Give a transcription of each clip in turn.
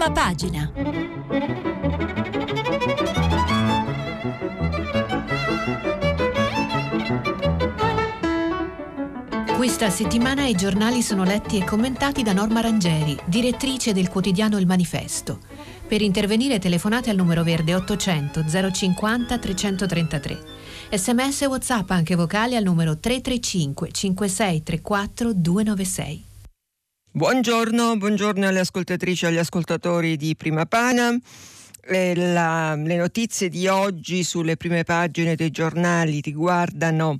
Prima pagina. Questa settimana i giornali sono letti e commentati da Norma Rangeri, direttrice del quotidiano Il Manifesto. Per intervenire telefonate al numero verde 800 050 333. Sms e WhatsApp anche vocali al numero 335 5634 296. Buongiorno, buongiorno alle ascoltatrici e agli ascoltatori di Prima Pana. Eh, la, le notizie di oggi sulle prime pagine dei giornali riguardano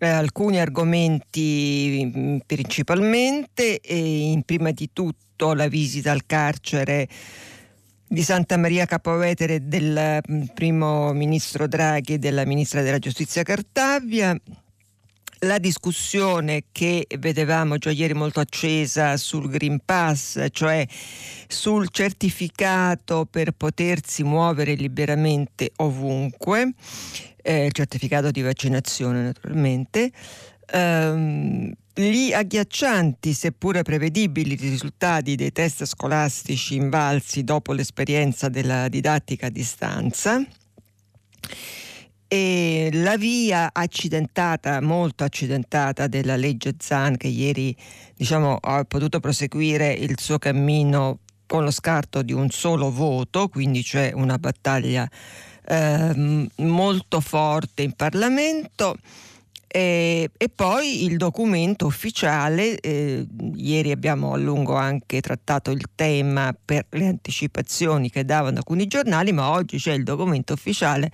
eh, alcuni argomenti mm, principalmente e in prima di tutto la visita al carcere di Santa Maria Capovetere del mm, primo ministro Draghi e della ministra della giustizia Cartabia la discussione che vedevamo già ieri molto accesa sul Green Pass, cioè sul certificato per potersi muovere liberamente ovunque, eh, certificato di vaccinazione naturalmente, ehm, gli agghiaccianti, seppure prevedibili, risultati dei test scolastici invalsi dopo l'esperienza della didattica a distanza e la via accidentata, molto accidentata della legge Zan che ieri diciamo, ha potuto proseguire il suo cammino con lo scarto di un solo voto, quindi c'è una battaglia eh, molto forte in Parlamento. E, e, poi il documento ufficiale, eh, ieri abbiamo a lungo anche trattato il tema per le anticipazioni che davano alcuni giornali, ma oggi c'è il documento ufficiale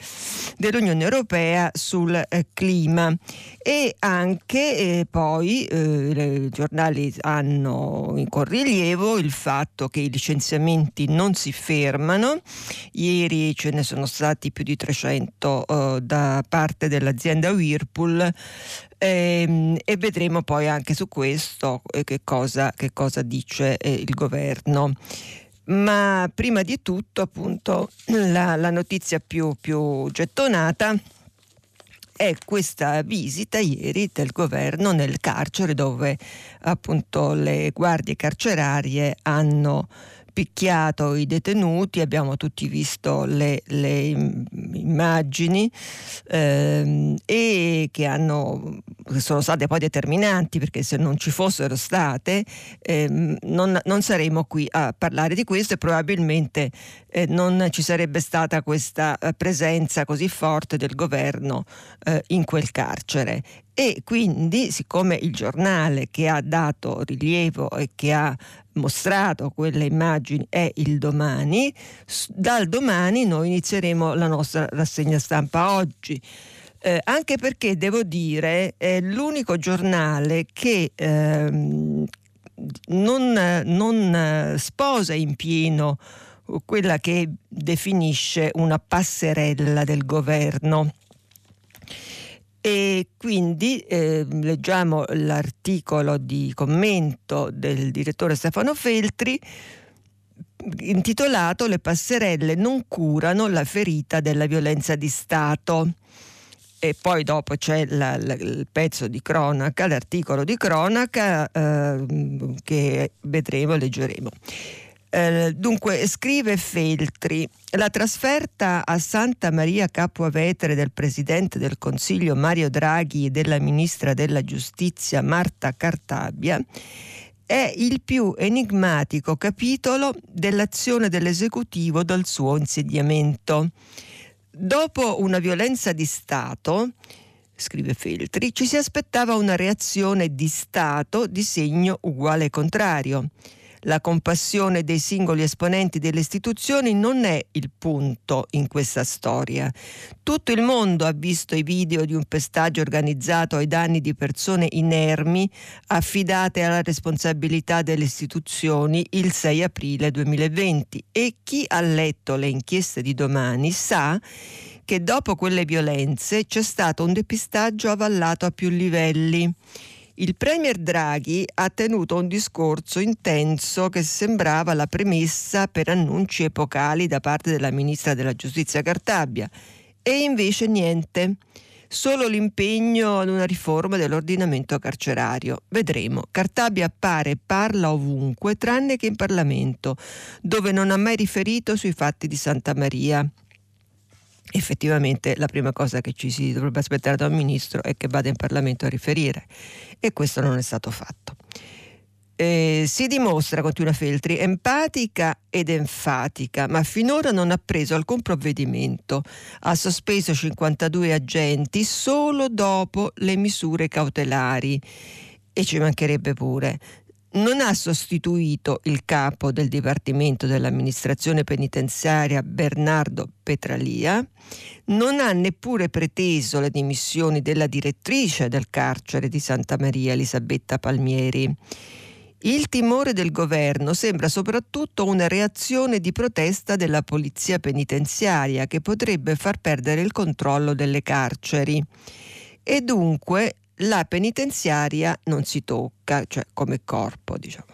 dell'Unione Europea sul eh, clima. E anche eh, poi eh, i giornali hanno in corrilievo il fatto che i licenziamenti non si fermano, ieri ce ne sono stati più di 300 eh, da parte dell'azienda Whirlpool e, ehm, e, vedremo poi anche su questo eh, che, cosa, che cosa dice eh, il governo. Ma prima di tutto, appunto, la, la notizia più, più gettonata è questa visita ieri del governo nel carcere dove appunto le guardie carcerarie hanno picchiato i detenuti, abbiamo tutti visto le, le immagini ehm, e che, hanno, che, sono state poi determinanti perché se non ci fossero state ehm, non, non, saremmo qui a parlare di questo e probabilmente eh, non ci sarebbe stata questa eh, presenza così forte del governo eh, in quel carcere e quindi siccome il giornale che ha dato rilievo e che ha mostrato quelle immagini è il domani, dal domani noi inizieremo la nostra rassegna stampa oggi. Eh, anche perché devo dire è l'unico giornale che ehm, non, non sposa in pieno quella che definisce una passerella del governo e quindi eh, leggiamo l'articolo di commento del direttore Stefano Feltri intitolato Le passerelle non curano la ferita della violenza di Stato. E poi dopo c'è la, la, il pezzo di cronaca, l'articolo di cronaca eh, che vedremo e leggeremo. Eh, dunque, scrive Feltri, la trasferta a Santa Maria Capua Vetere del Presidente del Consiglio Mario Draghi e della Ministra della Giustizia Marta Cartabia è il più enigmatico capitolo dell'azione dell'esecutivo dal suo insediamento. Dopo una violenza di Stato, scrive Feltri, ci si aspettava una reazione di Stato di segno uguale contrario. La compassione dei singoli esponenti delle istituzioni non è il punto in questa storia. Tutto il mondo ha visto i video di un pestaggio organizzato ai danni di persone inermi affidate alla responsabilità delle istituzioni il 6 aprile 2020 e chi ha letto le inchieste di domani sa che dopo quelle violenze c'è stato un depistaggio avallato a più livelli il Premier Draghi ha tenuto un discorso intenso che sembrava la premessa per annunci epocali da parte della ministra della Giustizia Cartabia e invece niente. solo l'impegno ad una riforma dell'ordinamento carcerario. Vedremo. Cartabia appare e parla ovunque, tranne che in Parlamento, dove non ha mai riferito sui fatti di Santa Maria effettivamente la prima cosa che ci si dovrebbe aspettare da un ministro è che vada in Parlamento a riferire e questo non è stato fatto. Eh, si dimostra, continua Feltri, empatica ed enfatica, ma finora non ha preso alcun provvedimento. Ha sospeso 52 agenti solo dopo le misure cautelari. E ci mancherebbe pure non ha sostituito il capo del Dipartimento dell'amministrazione penitenziaria Bernardo Petralia, non ha neppure preteso le dimissioni della direttrice del carcere di Santa Maria Elisabetta Palmieri. Il timore del governo sembra soprattutto una reazione di protesta della polizia penitenziaria che potrebbe far perdere il controllo delle carceri. E dunque la penitenziaria non si tocca, cioè come corpo, diciamo.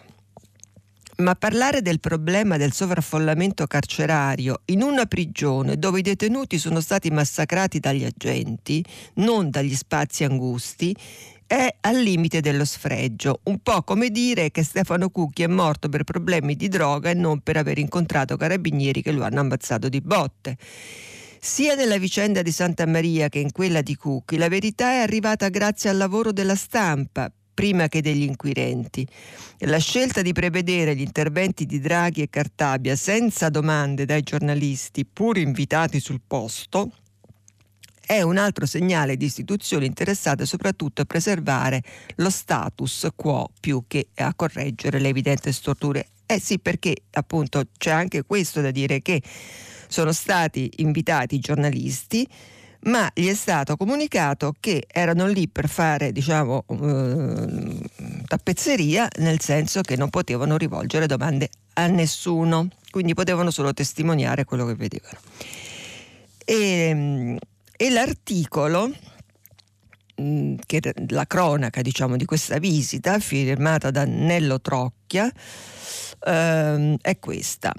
Ma parlare del problema del sovraffollamento carcerario in una prigione dove i detenuti sono stati massacrati dagli agenti, non dagli spazi angusti, è al limite dello sfregio, un po' come dire che Stefano Cucchi è morto per problemi di droga e non per aver incontrato carabinieri che lo hanno ammazzato di botte. Sia nella vicenda di Santa Maria che in quella di Cucchi, la verità è arrivata grazie al lavoro della stampa, prima che degli inquirenti. La scelta di prevedere gli interventi di Draghi e Cartabia senza domande dai giornalisti, pur invitati sul posto, è un altro segnale di istituzioni interessate soprattutto a preservare lo status quo più che a correggere le evidenti storture. Eh sì, perché appunto c'è anche questo da dire che sono stati invitati i giornalisti ma gli è stato comunicato che erano lì per fare diciamo eh, tappezzeria nel senso che non potevano rivolgere domande a nessuno quindi potevano solo testimoniare quello che vedevano. E, e l'articolo mm, che la cronaca diciamo di questa visita firmata da Nello Trocchia ehm, è questa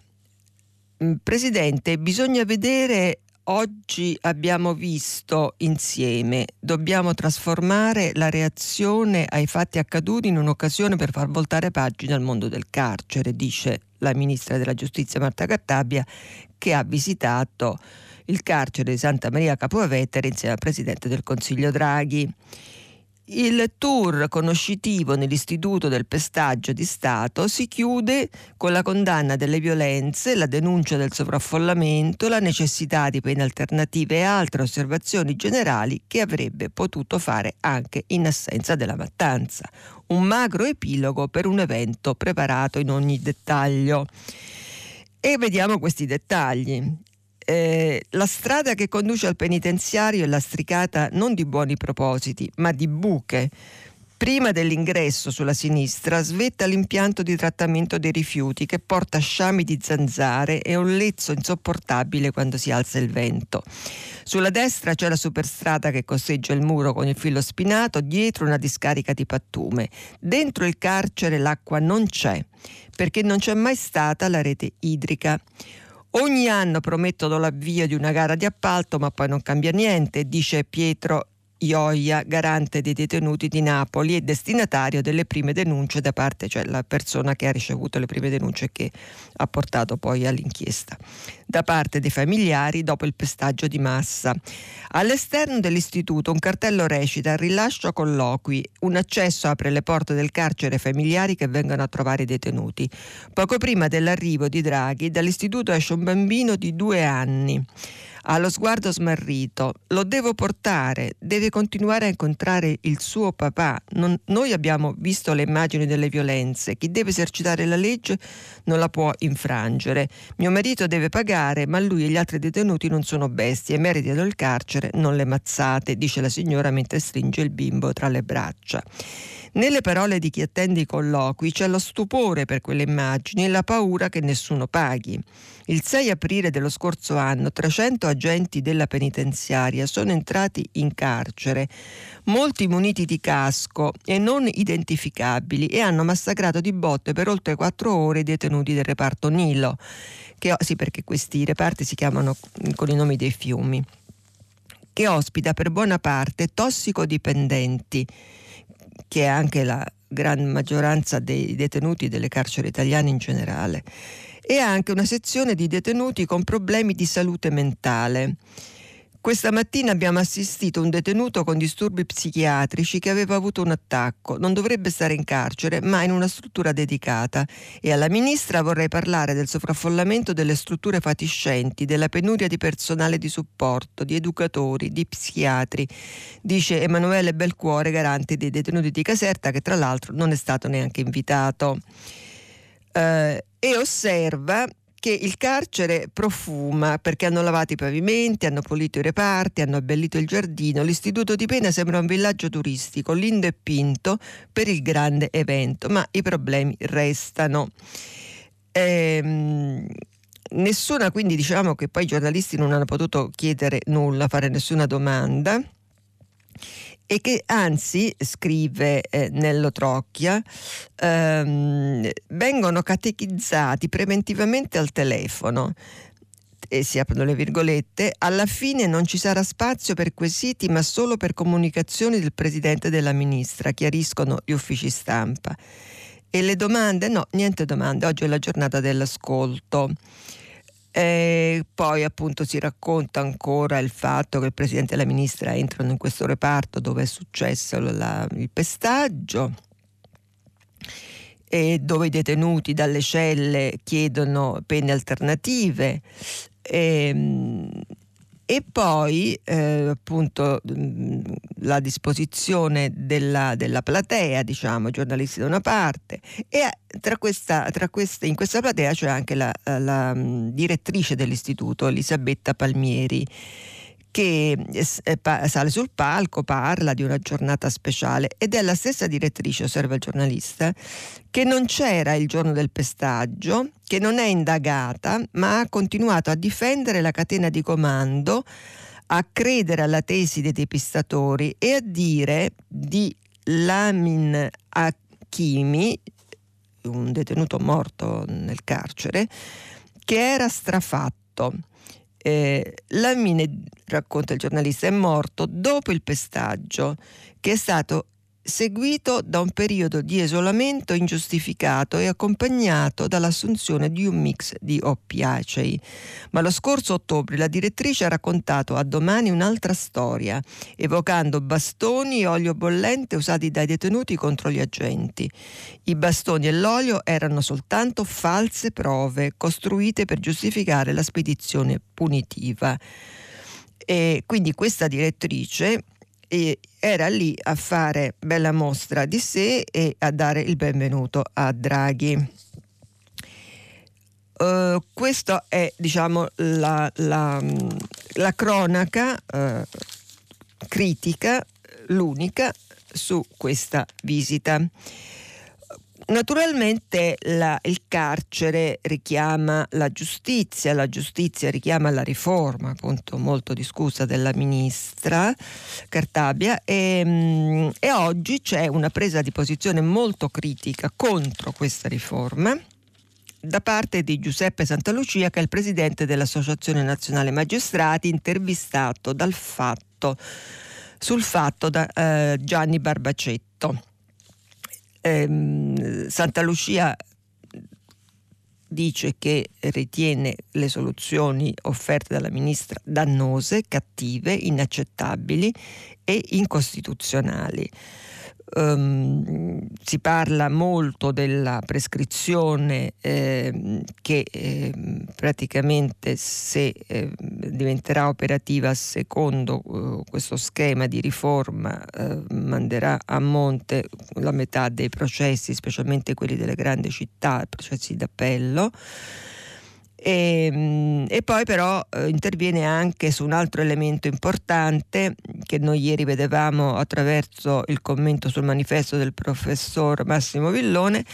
Presidente, bisogna vedere Oggi abbiamo visto insieme, dobbiamo trasformare la reazione ai fatti accaduti in un'occasione per far voltare pagina al mondo del carcere, dice la ministra della giustizia Marta Cartabia, che ha visitato il carcere di Santa Maria Capovetere insieme al Presidente del Consiglio Draghi. Il tour conoscitivo nell'Istituto del Pestaggio di Stato si chiude con la condanna delle violenze, la denuncia del sovraffollamento, la necessità di pene alternative e altre osservazioni generali che avrebbe potuto fare anche in assenza della mattanza. Un magro epilogo per un evento preparato in ogni dettaglio. E vediamo questi dettagli. Eh, la strada che conduce al penitenziario è lastricata non di buoni propositi, ma di buche. Prima dell'ingresso sulla sinistra svetta l'impianto di trattamento dei rifiuti che porta sciami di zanzare e un lezzo insopportabile quando si alza il vento. Sulla destra c'è la superstrada che costeggia il muro con il filo spinato, dietro una discarica di pattume. Dentro il carcere l'acqua non c'è, perché non c'è mai stata la rete idrica. Ogni anno promettono l'avvio di una gara di appalto, ma poi non cambia niente, dice Pietro Ioia, garante dei detenuti di Napoli e destinatario delle prime denunce da parte, cioè la persona che ha ricevuto le prime denunce che ha portato poi all'inchiesta, da parte dei familiari dopo il pestaggio di massa. All'esterno dell'istituto un cartello recita rilascio colloqui, un accesso apre le porte del carcere ai familiari che vengono a trovare i detenuti. Poco prima dell'arrivo di Draghi dall'istituto esce un bambino di due anni ha lo sguardo smarrito, lo devo portare, deve continuare a incontrare il suo papà. Non, noi abbiamo visto le immagini delle violenze, chi deve esercitare la legge non la può infrangere. Mio marito deve pagare, ma lui e gli altri detenuti non sono bestie, meritano il carcere, non le mazzate, dice la signora mentre stringe il bimbo tra le braccia. Nelle parole di chi attende i colloqui c'è lo stupore per quelle immagini e la paura che nessuno paghi. Il 6 aprile dello scorso anno 300 agenti della penitenziaria sono entrati in carcere, molti muniti di casco e non identificabili e hanno massacrato di botte per oltre quattro ore i detenuti del reparto Nilo, che, sì perché questi reparti si chiamano con i nomi dei fiumi che ospita per buona parte tossicodipendenti, che è anche la gran maggioranza dei detenuti delle carceri italiane in generale, e anche una sezione di detenuti con problemi di salute mentale. Questa mattina abbiamo assistito un detenuto con disturbi psichiatrici che aveva avuto un attacco. Non dovrebbe stare in carcere, ma in una struttura dedicata. E alla ministra vorrei parlare del sovraffollamento delle strutture fatiscenti, della penuria di personale di supporto, di educatori, di psichiatri, dice Emanuele Belcuore, garante dei detenuti di Caserta, che tra l'altro non è stato neanche invitato. Eh, e osserva che il carcere profuma perché hanno lavato i pavimenti, hanno pulito i reparti, hanno abbellito il giardino. L'istituto di pena sembra un villaggio turistico, lindo e pinto per il grande evento, ma i problemi restano. Ehm, nessuna, quindi diciamo che poi i giornalisti non hanno potuto chiedere nulla, fare nessuna domanda e che anzi, scrive eh, Nello Trocchia, ehm, vengono catechizzati preventivamente al telefono e si aprono le virgolette, alla fine non ci sarà spazio per quesiti ma solo per comunicazioni del Presidente e della Ministra, chiariscono gli uffici stampa. E le domande? No, niente domande, oggi è la giornata dell'ascolto. E poi appunto si racconta ancora il fatto che il Presidente e la Ministra entrano in questo reparto dove è successo la, il pestaggio e dove i detenuti dalle celle chiedono pene alternative. E, ehm, e poi eh, appunto mh, la disposizione della, della, platea, diciamo, giornalisti da una parte e tra questa, tra queste, in questa platea c'è anche la, la mh, direttrice dell'istituto, Elisabetta Palmieri che eh, sale sul palco, parla di una giornata speciale ed è la stessa direttrice, osserva il giornalista, che non c'era il giorno del pestaggio, che non è indagata, ma ha continuato a difendere la catena di comando, a credere alla tesi dei depistatori e a dire di Lamin Hakimi, un detenuto morto nel carcere, che era strafatto eh, Lamine, racconta il giornalista, è morto dopo il pestaggio, che è stato seguito da un periodo di isolamento ingiustificato e accompagnato dall'assunzione di un mix di oppiacei. Ma lo scorso ottobre la direttrice ha raccontato a domani un'altra storia, evocando bastoni e olio bollente usati dai detenuti contro gli agenti. I bastoni e l'olio erano soltanto false prove costruite per giustificare la spedizione punitiva. E quindi questa direttrice era lì a fare bella mostra di sé e a dare il benvenuto a Draghi. Uh, questa è diciamo la, la, la cronaca uh, critica, l'unica su questa visita. Naturalmente la, il carcere richiama la giustizia, la giustizia richiama la riforma, appunto molto discussa della ministra Cartabia. E, mm, e oggi c'è una presa di posizione molto critica contro questa riforma da parte di Giuseppe Santalucia che è il presidente dell'Associazione Nazionale Magistrati intervistato fatto, sul fatto da eh, Gianni Barbacetto ehm, Santa Lucia dice che ritiene le soluzioni offerte dalla ministra dannose, cattive, inaccettabili e incostituzionali um, si parla molto della prescrizione eh, che eh, praticamente se eh, diventerà operativa secondo eh, questo schema di riforma eh, manderà a monte la metà dei processi, specialmente quelli delle grandi città, processi d'appello. E, ehm, e, poi però eh, interviene anche su un altro elemento importante che noi ieri vedevamo attraverso il commento sul manifesto del professor Massimo Villone,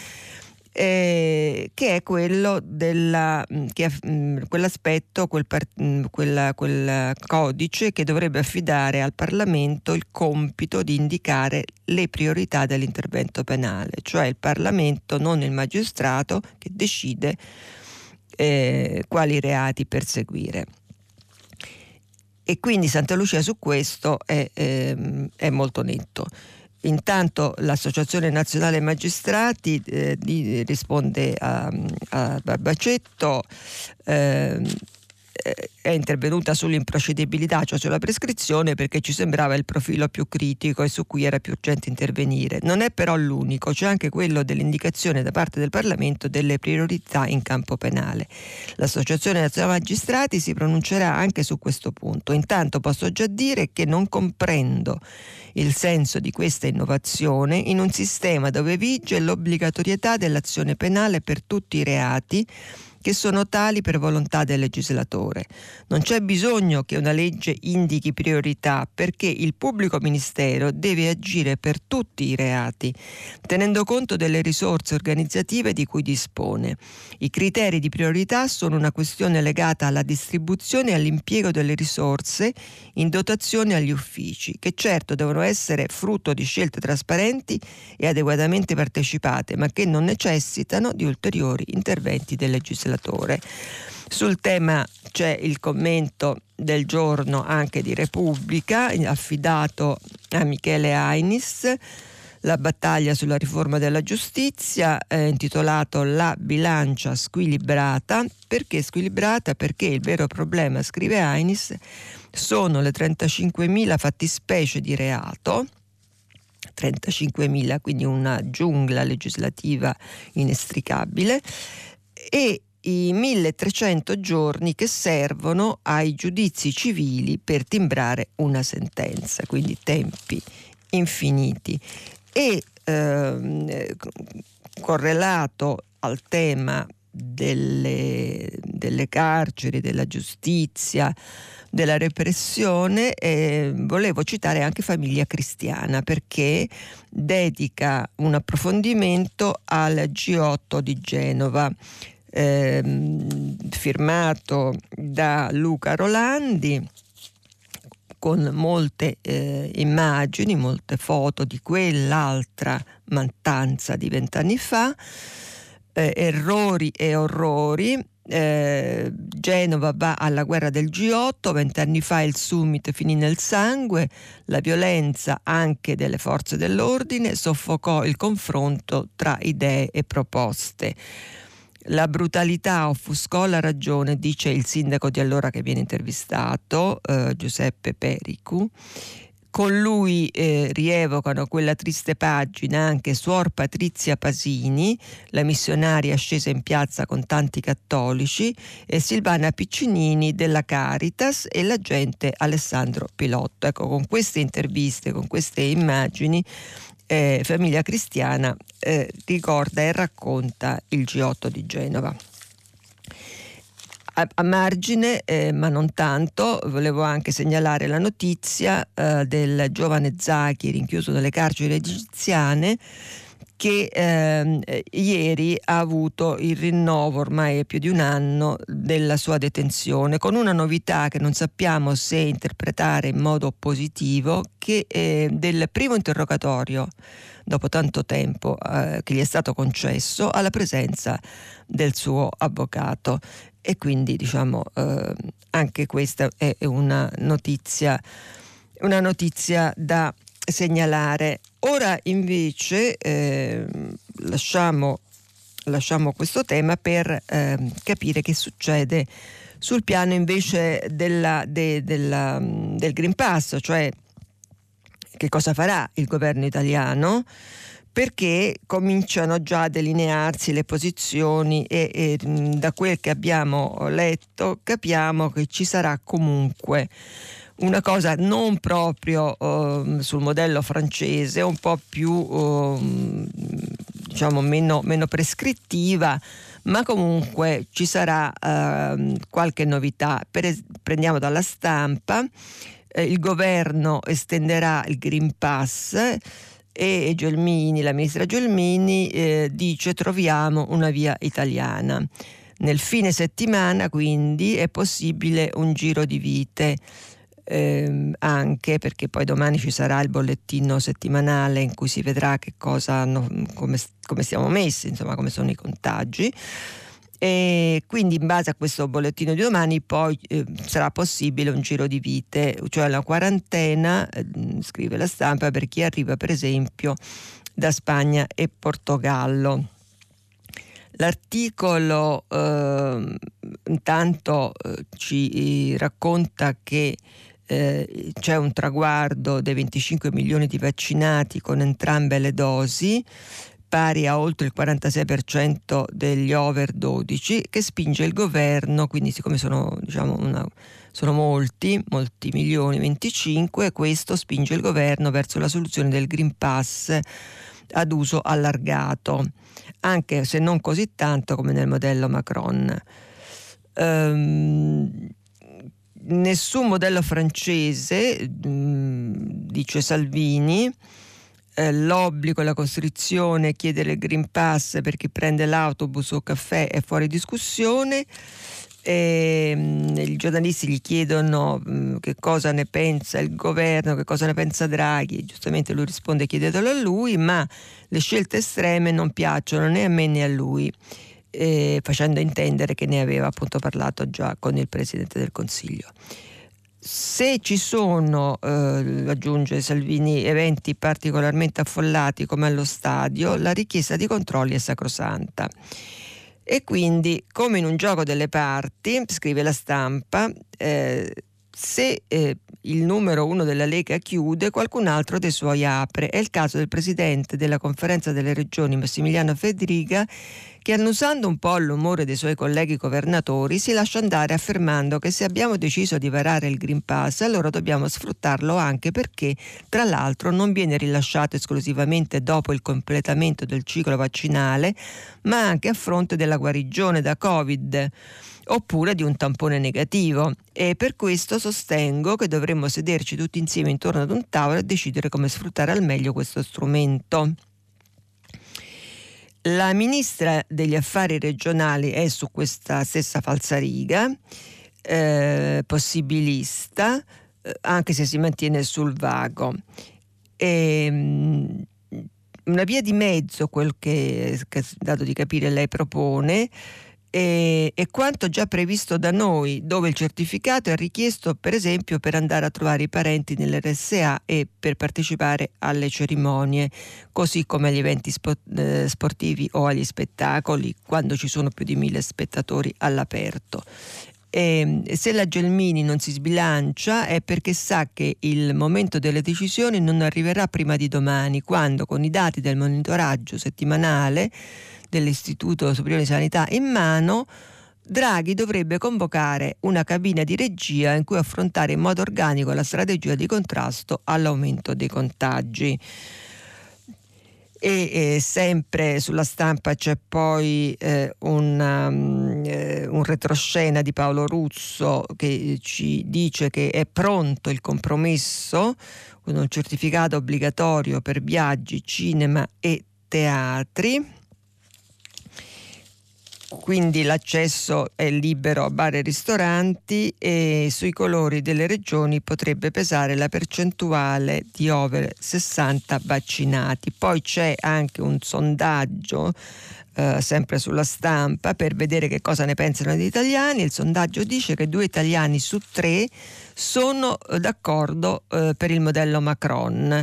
eh, che è quello della, mm, che, mh, mm, quell'aspetto, quel, mh, mm, quella, quel codice che dovrebbe affidare al Parlamento il compito di indicare le priorità dell'intervento penale, cioè il Parlamento, non il magistrato, che decide eh, quali reati perseguire. E quindi Santa Lucia su questo è, ehm, è molto netto. Intanto l'Associazione Nazionale Magistrati eh, risponde a, a Barbacetto eh, è intervenuta sull'improcedibilità, cioè sulla prescrizione, perché ci sembrava il profilo più critico e su cui era più urgente intervenire. Non è però l'unico, c'è anche quello dell'indicazione da parte del Parlamento delle priorità in campo penale. L'Associazione Nazionale Magistrati si pronuncerà anche su questo punto. Intanto posso già dire che non comprendo il senso di questa innovazione in un sistema dove vige l'obbligatorietà dell'azione penale per tutti i reati che sono tali per volontà del legislatore. Non c'è bisogno che una legge indichi priorità perché il pubblico ministero deve agire per tutti i reati, tenendo conto delle risorse organizzative di cui dispone. I criteri di priorità sono una questione legata alla distribuzione e all'impiego delle risorse in dotazione agli uffici, che certo devono essere frutto di scelte trasparenti e adeguatamente partecipate, ma che non necessitano di ulteriori interventi del legislatore legislatore. Sul tema c'è il commento del giorno anche di Repubblica, affidato a Michele Ainis, la battaglia sulla riforma della giustizia, eh, intitolato La bilancia squilibrata. Perché squilibrata? Perché il vero problema, scrive Ainis, sono le 35.000 fattispecie di reato 35.000, quindi una giungla legislativa inestricabile, e i 1300 giorni che servono ai giudizi civili per timbrare una sentenza, quindi tempi infiniti. E ehm, correlato al tema delle, delle, carceri, della giustizia, della repressione, eh, volevo citare anche Famiglia Cristiana perché dedica un approfondimento al G8 di Genova ehm, firmato da Luca Rolandi con molte eh, immagini, molte foto di quell'altra mattanza di vent'anni fa, eh, errori e orrori. Eh, Genova va alla guerra del G8, vent'anni fa il summit finì nel sangue, la violenza anche delle forze dell'ordine soffocò il confronto tra idee e proposte. La brutalità offuscò la ragione, dice il sindaco di allora che viene intervistato, eh, Giuseppe Pericu. Con lui eh, rievocano quella triste pagina anche Suor Patrizia Pasini, la missionaria scesa in piazza con tanti cattolici, e Silvana Piccinini della Caritas e l'agente Alessandro Pilotto. Ecco, con queste interviste, con queste immagini, eh, famiglia cristiana eh, ricorda e racconta il G8 di Genova. A, a margine, eh, ma non tanto, volevo anche segnalare la notizia eh, del giovane Zacchi rinchiuso nelle carceri egiziane che ehm, ieri ha avuto il rinnovo ormai più di un anno della sua detenzione con una novità che non sappiamo se interpretare in modo positivo che è del primo interrogatorio dopo tanto tempo eh, che gli è stato concesso alla presenza del suo avvocato e quindi diciamo eh, anche questa è una notizia una notizia da segnalare. Ora invece eh, lasciamo, lasciamo, questo tema per eh, capire che succede sul piano invece della, de, della, del Green Pass, cioè che cosa farà il governo italiano perché cominciano già a delinearsi le posizioni e, e, da quel che abbiamo letto capiamo che ci sarà comunque una cosa non proprio uh, sul modello francese, un po' più uh, diciamo meno, meno, prescrittiva, ma comunque ci sarà uh, qualche novità. Es- prendiamo dalla stampa, eh, il governo estenderà il Green Pass e Gelmini, la ministra Gelmini eh, dice troviamo una via italiana. Nel fine settimana quindi è possibile un giro di vite ehm, anche perché poi domani ci sarà il bollettino settimanale in cui si vedrà che cosa hanno, come, come siamo messi, insomma come sono i contagi e quindi in base a questo bollettino di domani poi eh, sarà possibile un giro di vite, cioè la quarantena, eh, scrive la stampa, per chi arriva per esempio da Spagna e Portogallo. L'articolo eh, intanto eh, ci racconta che eh, c'è un traguardo dei 25 milioni di vaccinati con entrambe le dosi, pari a oltre il 46% degli over 12, che spinge il governo, quindi siccome sono, diciamo, una, sono molti, molti milioni, 25, questo spinge il governo verso la soluzione del Green Pass ad uso allargato, anche se non così tanto come nel modello Macron. Um, nessun modello francese, mm, dice Salvini, eh, l'obbligo, la costrizione, chiedere il Green Pass per chi prende l'autobus o caffè è fuori discussione. E, mh, I giornalisti gli chiedono mm, che cosa ne pensa il governo, che cosa ne pensa Draghi, giustamente lui risponde chiedetelo a lui, ma le scelte estreme non piacciono né a me né a lui, eh, facendo intendere che ne aveva appunto parlato già con il Presidente del Consiglio. Se ci sono, eh, aggiunge Salvini, eventi particolarmente affollati come allo stadio, la richiesta di controlli è sacrosanta. E quindi, come in un gioco delle parti, scrive la stampa, eh, se eh, il numero uno della Lega chiude, qualcun altro dei suoi apre. È il caso del presidente della conferenza delle regioni Massimiliano Fedriga che annusando un po' l'umore dei suoi colleghi governatori si lascia andare affermando che se abbiamo deciso di varare il Green Pass allora dobbiamo sfruttarlo anche perché tra l'altro non viene rilasciato esclusivamente dopo il completamento del ciclo vaccinale ma anche a fronte della guarigione da Covid oppure di un tampone negativo e per questo sostengo che dovremmo sederci tutti insieme intorno ad un tavolo e decidere come sfruttare al meglio questo strumento. La ministra degli affari regionali è su questa stessa falsariga, eh, possibilista, eh, anche se si mantiene sul vago. E, ehm, una via di mezzo, quel che, che dato di capire lei propone, e, e, quanto già previsto da noi, dove il certificato è richiesto per esempio per andare a trovare i parenti nell'RSA e per partecipare alle cerimonie, così come agli eventi eh, sportivi o agli spettacoli, quando ci sono più di mille spettatori all'aperto. E se la Gelmini non si sbilancia è perché sa che il momento delle decisioni non arriverà prima di domani, quando con i dati del monitoraggio settimanale dell'Istituto Superiore di Sanità in mano, Draghi dovrebbe convocare una cabina di regia in cui affrontare in modo organico la strategia di contrasto all'aumento dei contagi. E eh, sempre sulla stampa c'è poi eh, un, um, eh, un, retroscena di Paolo Russo che ci dice che è pronto il compromesso con un certificato obbligatorio per viaggi, cinema e teatri quindi l'accesso è libero a bar e ristoranti e sui colori delle regioni potrebbe pesare la percentuale di over 60 vaccinati. Poi c'è anche un sondaggio eh, sempre sulla stampa per vedere che cosa ne pensano gli italiani. Il sondaggio dice che due italiani su tre sono d'accordo eh, per il modello Macron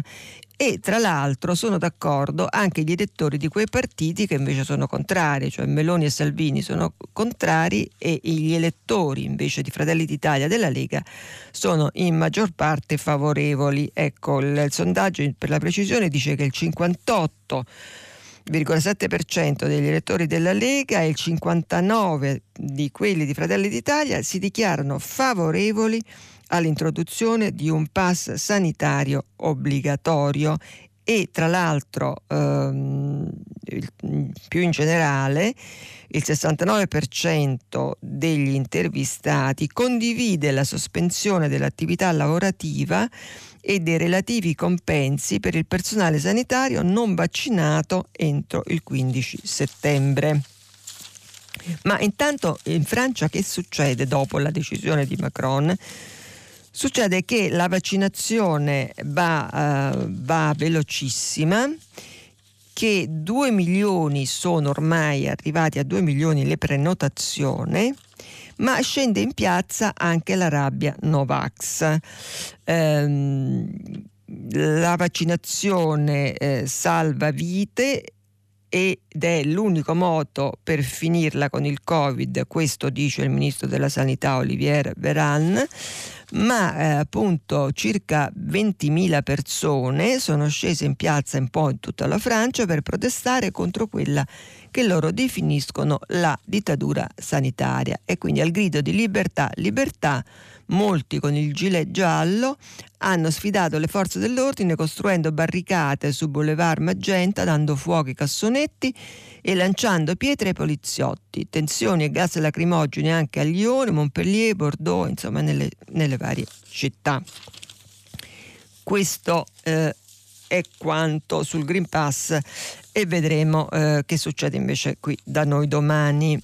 e tra l'altro sono d'accordo anche gli elettori di quei partiti che invece sono contrari, cioè Meloni e Salvini sono contrari e gli elettori invece di Fratelli d'Italia della Lega sono in maggior parte favorevoli. Ecco, il, il sondaggio per la precisione dice che il 58,7% degli elettori della Lega e il 59% di quelli di Fratelli d'Italia si dichiarano favorevoli all'introduzione di un pass sanitario obbligatorio e tra l'altro ehm, più in generale il 69% degli intervistati condivide la sospensione dell'attività lavorativa e dei relativi compensi per il personale sanitario non vaccinato entro il 15 settembre. Ma intanto in Francia che succede dopo la decisione di Macron? Succede che la vaccinazione va, uh, va velocissima che 2 milioni sono ormai arrivati a 2 milioni le prenotazioni ma scende in piazza anche la rabbia Novax. Ehm, la vaccinazione eh, salva vite ed è l'unico modo per finirla con il Covid, questo dice il ministro della Sanità Olivier Veran, ma eh, appunto circa 20.000 persone sono scese in piazza un po' in tutta la Francia per protestare contro quella che loro definiscono la dittatura sanitaria. E quindi al grido di libertà, libertà molti con il gilet giallo hanno sfidato le forze dell'ordine costruendo barricate su Boulevard Magenta, dando fuoco ai cassonetti e lanciando pietre ai poliziotti, tensioni e gas lacrimogeni anche a Lione, Montpellier, Bordeaux, insomma nelle, nelle varie città. Questo eh, è quanto sul Green Pass e vedremo eh, che succede invece qui da noi domani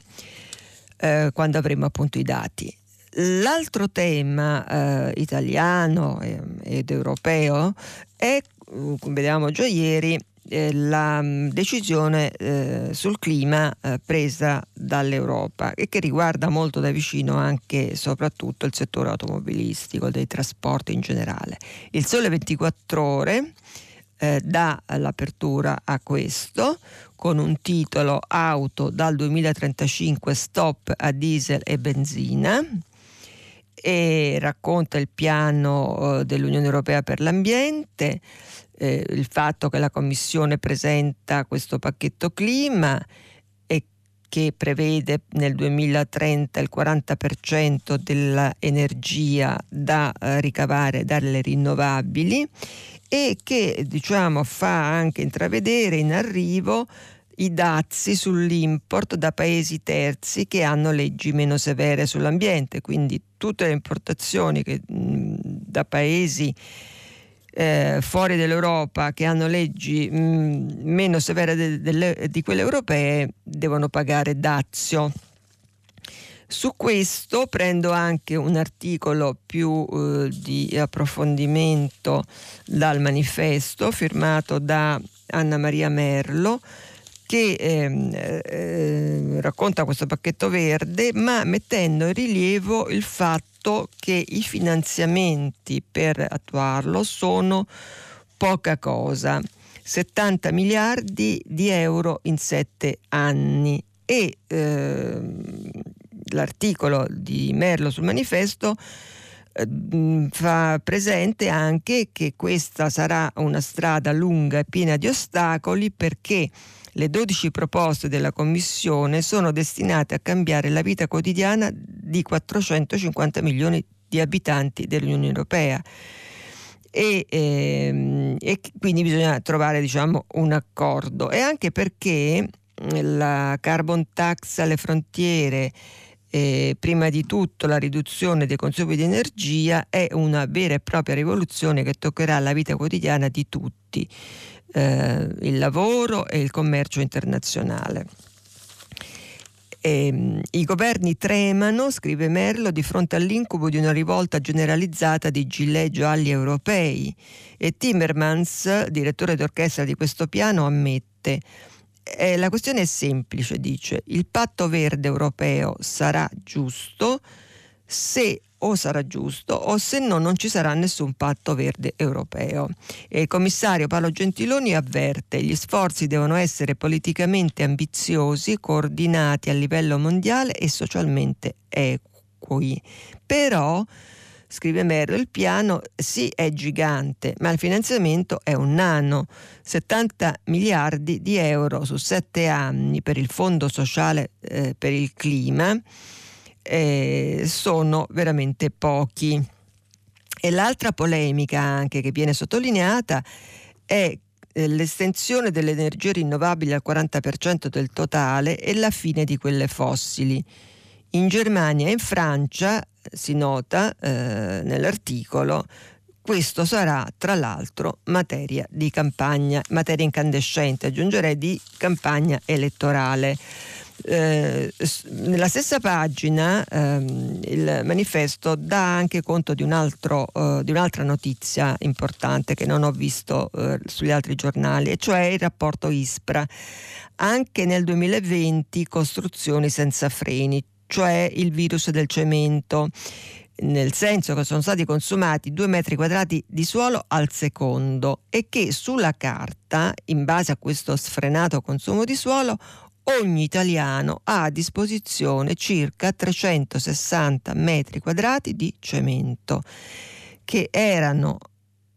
eh, quando avremo appunto i dati. L'altro tema eh, italiano ed europeo è, come vedevamo già ieri, eh, la mm, decisione eh, sul clima eh, presa dall'Europa e che riguarda molto da vicino anche e soprattutto il settore automobilistico, dei trasporti in generale. Il Sole 24 ore eh, dà l'apertura a questo con un titolo Auto dal 2035 stop a diesel e benzina e racconta il piano eh, dell'Unione Europea per l'ambiente, eh, il fatto che la Commissione presenta questo pacchetto clima e che prevede nel 2030 il 40% dell'energia da eh, ricavare dalle rinnovabili e che diciamo, fa anche intravedere in arrivo i dazi sull'import da paesi terzi che hanno leggi meno severe sull'ambiente, quindi tutte le importazioni che, mh, da paesi eh, fuori dall'Europa che hanno leggi mh, meno severe de, de, di quelle europee devono pagare dazio. Su questo prendo anche un articolo più eh, di approfondimento dal manifesto firmato da Anna Maria Merlo che ehm, eh, racconta questo pacchetto verde, ma mettendo in rilievo il fatto che i finanziamenti per attuarlo sono poca cosa, 70 miliardi di euro in sette anni. E eh, l'articolo di Merlo sul manifesto eh, fa presente anche che questa sarà una strada lunga e piena di ostacoli perché le 12 proposte della Commissione sono destinate a cambiare la vita quotidiana di 450 milioni di abitanti dell'Unione Europea. E, ehm, e quindi bisogna trovare diciamo, un accordo e anche perché la carbon tax alle frontiere eh, prima di tutto la riduzione dei consumi di energia è una vera e propria rivoluzione che toccherà la vita quotidiana di tutti eh, il lavoro e il commercio internazionale. E, ehm, I governi tremano, scrive Merlo, di fronte all'incubo di una rivolta generalizzata di gilet gialli europei e Timmermans, direttore d'orchestra di questo piano, ammette eh, la questione è semplice, dice, il patto verde europeo sarà giusto se o sarà giusto o se no non ci sarà nessun patto verde europeo. E il commissario Paolo Gentiloni avverte gli sforzi devono essere politicamente ambiziosi, coordinati a livello mondiale e socialmente equi. Però scrive Merlo, il piano sì è gigante, ma il finanziamento è un nano, 70 miliardi di euro su sette anni per il Fondo sociale eh, per il clima eh, sono veramente pochi. E l'altra polemica anche che viene sottolineata è eh, l'estensione delle energie rinnovabili al 40% del totale e la fine di quelle fossili. In Germania e in Francia, si nota eh, nell'articolo, questo sarà tra l'altro materia di campagna, materia incandescente, aggiungerei di campagna elettorale. Eh, nella stessa pagina ehm, il manifesto dà anche conto di, un altro, eh, di, un'altra notizia importante che non ho visto eh, sugli altri giornali, e cioè il rapporto ISPRA. Anche nel 2020 costruzioni senza freni, cioè il virus del cemento nel senso che sono stati consumati 2 metri quadrati di suolo al secondo e che sulla carta, in base a questo sfrenato consumo di suolo, ogni italiano ha a disposizione circa 360 metri quadrati di cemento, che erano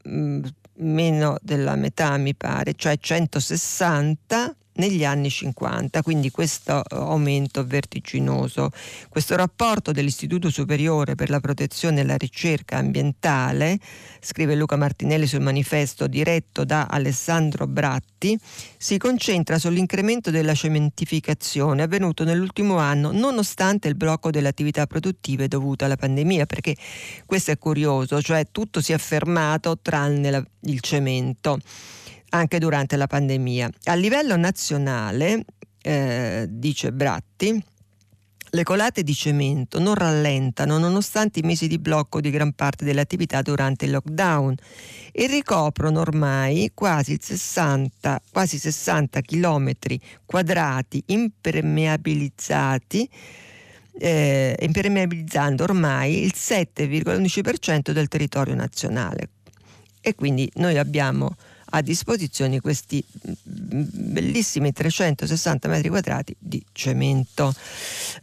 mh, mm, meno della metà mi pare, cioè 160 negli anni 50, quindi questo aumento vertiginoso. Questo rapporto dell'Istituto Superiore per la Protezione e la Ricerca Ambientale, scrive Luca Martinelli sul manifesto diretto da Alessandro Bratti, si concentra sull'incremento della cementificazione avvenuto nell'ultimo anno nonostante il blocco delle attività produttive dovuto alla pandemia, perché questo è curioso, cioè tutto si è fermato tranne la, il cemento anche durante la pandemia. A livello nazionale, eh, dice Bratti, le colate di cemento non rallentano nonostante i mesi di blocco di gran parte delle attività durante il lockdown e ricoprono ormai quasi 60, quasi 60 km quadrati impermeabilizzati eh, impermeabilizzando ormai il 7,11% del territorio nazionale. E quindi noi abbiamo a disposizione questi bellissimi 360 metri quadrati di cemento.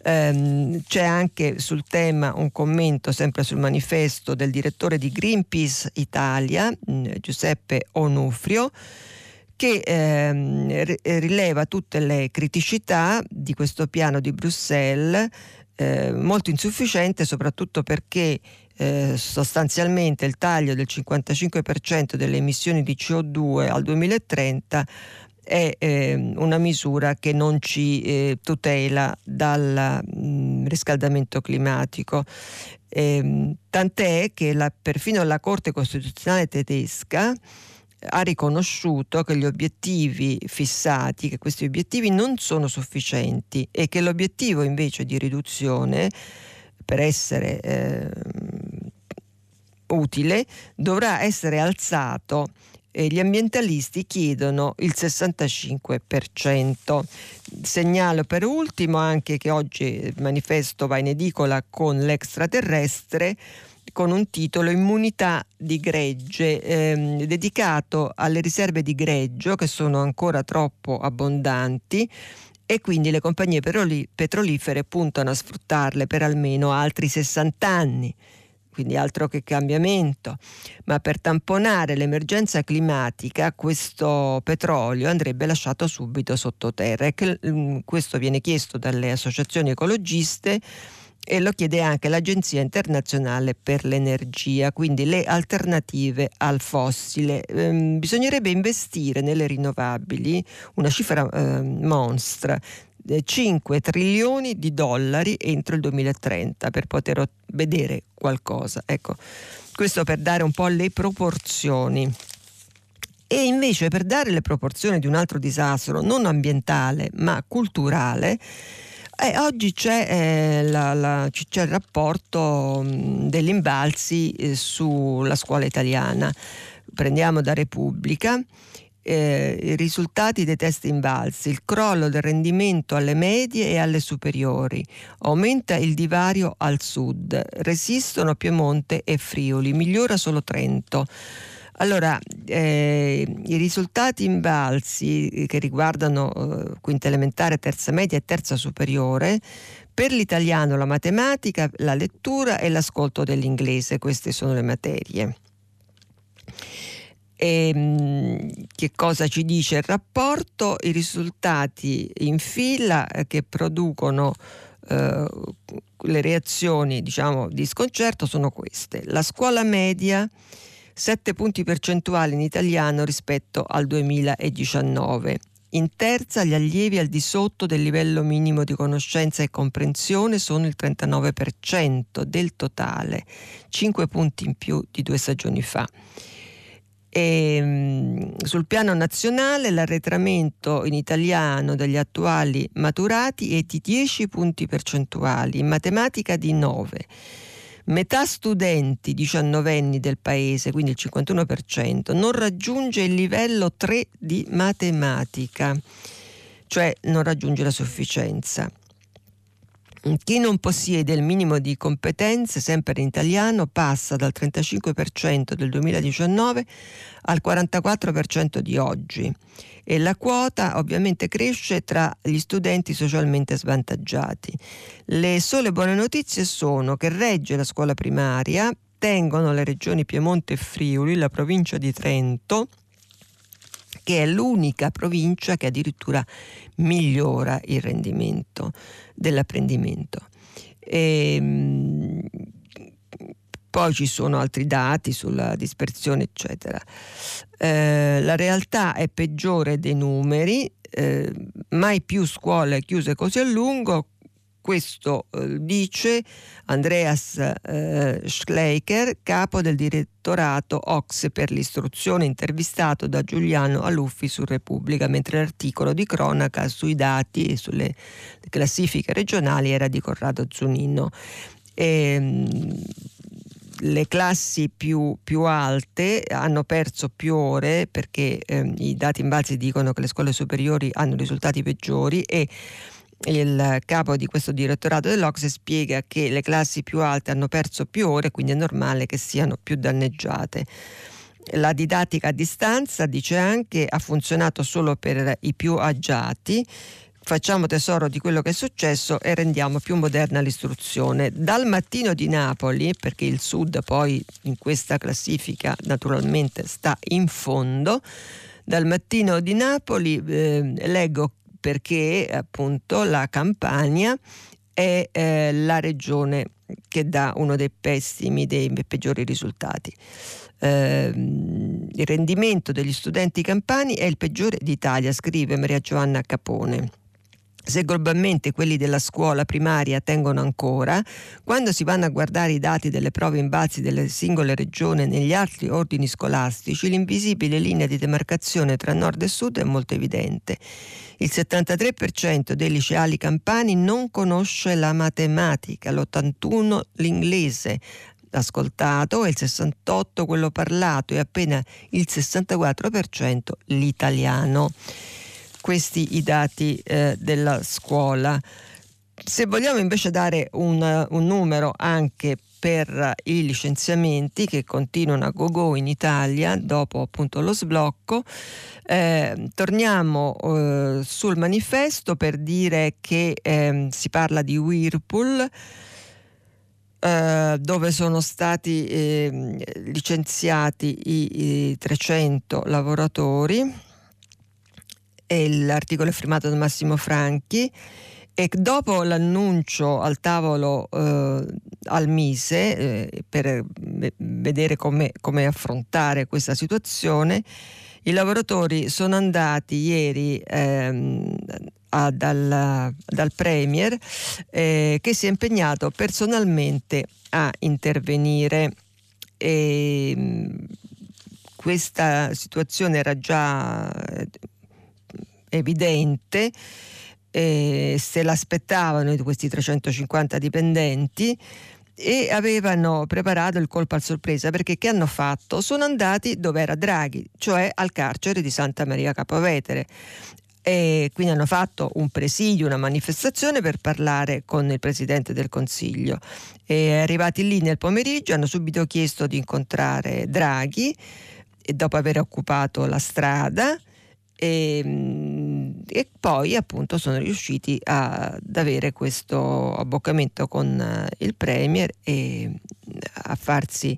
Ehm, c'è anche sul tema un commento sempre sul manifesto del direttore di Greenpeace Italia, mm, Giuseppe Onufrio che ehm, rileva tutte le criticità di questo piano di Bruxelles, eh, molto insufficiente soprattutto perché eh, sostanzialmente il taglio del 55% delle emissioni di CO2 al 2030 è eh, una misura che non ci eh, tutela dal mh, mm, riscaldamento climatico. Eh, tant'è che la, perfino la Corte Costituzionale tedesca ha riconosciuto che gli obiettivi fissati, che questi obiettivi non sono sufficienti e che l'obiettivo invece di riduzione per essere eh, utile dovrà essere alzato e gli ambientalisti chiedono il 65%. Segnalo per ultimo anche che oggi il manifesto va in edicola con l'extraterrestre con un titolo Immunità di gregge, ehm, dedicato alle riserve di greggio che sono ancora troppo abbondanti e quindi le compagnie petrolifere puntano a sfruttarle per almeno altri 60 anni quindi altro che cambiamento, ma per tamponare l'emergenza climatica questo petrolio andrebbe lasciato subito sottoterra mm, questo viene chiesto dalle associazioni ecologiste e lo chiede anche l'Agenzia internazionale per l'energia, quindi le alternative al fossile. Ehm, bisognerebbe investire nelle rinnovabili una cifra eh, monstra 5 trilioni di dollari entro il 2030 per poter vedere qualcosa. Ecco, questo per dare un po' le proporzioni. E invece per dare le proporzioni di un altro disastro, non ambientale ma culturale, eh, oggi c'è, eh, la, la, c'è, il rapporto mh, degli imbalzi eh, sulla scuola italiana. Prendiamo da Repubblica eh, i risultati dei test invalsi, il crollo del rendimento alle medie e alle superiori, aumenta il divario al sud, resistono Piemonte e Friuli, migliora solo Trento. Allora, eh, i risultati invalsi che riguardano eh, quinta elementare, terza media e terza superiore, per l'italiano la matematica, la lettura e l'ascolto dell'inglese, queste sono le materie. E, ehm, che cosa ci dice il rapporto? I risultati in fila eh, che producono eh, le reazioni diciamo, di sconcerto sono queste. La scuola media 7 punti percentuali in italiano rispetto al 2019. In terza gli allievi al di sotto del livello minimo di conoscenza e comprensione sono il 39% del totale, 5 punti in più di due stagioni fa E, ehm, sul piano nazionale l'arretramento in italiano degli attuali maturati è di 10 punti percentuali, in matematica di 9. Metà studenti diciannovenni del paese, quindi il 51%, non raggiunge il livello 3 di matematica, cioè non raggiunge la sufficienza. Chi non possiede il minimo di competenze, sempre in italiano, passa dal 35% del 2019 al 44% di oggi e la quota ovviamente cresce tra gli studenti socialmente svantaggiati. Le sole buone notizie sono che regge la scuola primaria, tengono le regioni Piemonte e Friuli, la provincia di Trento, che è l'unica provincia che addirittura migliora il rendimento dell'apprendimento. E, ehm, poi ci sono altri dati sulla dispersione, eccetera. Eh, la realtà è peggiore dei numeri, eh, mai più scuole chiuse così a lungo, questo eh, dice Andreas eh, Schleicher, capo del direttorato Ox per l'istruzione, intervistato da Giuliano Aluffi su Repubblica, mentre l'articolo di cronaca sui dati e sulle classifiche regionali era di Corrado Zunino. E, ehm, le classi più, più, alte hanno perso più ore perché eh, i dati in base dicono che le scuole superiori hanno risultati peggiori e il capo di questo direttorato dell'Ocse spiega che le classi più alte hanno perso più ore, quindi è normale che siano più danneggiate. La didattica a distanza, dice anche, ha funzionato solo per i più agiati. Facciamo tesoro di quello che è successo e rendiamo più moderna l'istruzione. Dal mattino di Napoli, perché il Sud poi in questa classifica naturalmente sta in fondo, dal mattino di Napoli eh, leggo perché appunto la Campania è eh, la regione che dà uno dei pessimi, dei peggiori risultati. Eh, il rendimento degli studenti campani è il peggiore d'Italia, scrive Maria Giovanna Capone se globalmente quelli della scuola primaria tengono ancora, quando si vanno a guardare i dati delle prove in balzi delle singole regioni negli altri ordini scolastici, l'invisibile linea di demarcazione tra nord e sud è molto evidente. Il 73% dei liceali campani non conosce la matematica, l'81% l'inglese ascoltato e il 68% quello parlato e appena il 64% l'italiano questi i dati eh, della scuola. Se vogliamo invece dare un, un numero anche per i licenziamenti che continuano a go-go in Italia dopo appunto lo sblocco. Eh, torniamo eh, sul manifesto per dire che eh, si parla di Whirlpool. Eh, dove sono stati ehm, licenziati i, i 300 lavoratori l'articolo è firmato da Massimo Franchi e dopo l'annuncio al tavolo eh, al Mise eh, per vedere come, affrontare questa situazione, i lavoratori sono andati ieri ehm, a, dal, dal, Premier eh, che si è impegnato personalmente a intervenire. E, questa situazione era già evidente, eh, se l'aspettavano questi 350 dipendenti e avevano preparato il colpo al sorpresa perché che hanno fatto? Sono andati dove era Draghi, cioè al carcere di Santa Maria Capovetere. E quindi hanno fatto un presidio, una manifestazione per parlare con il Presidente del Consiglio. E arrivati lì nel pomeriggio hanno subito chiesto di incontrare Draghi e dopo aver occupato la strada e, ehm, e poi appunto sono riusciti a, ad avere questo abboccamento con eh, il Premier e a farsi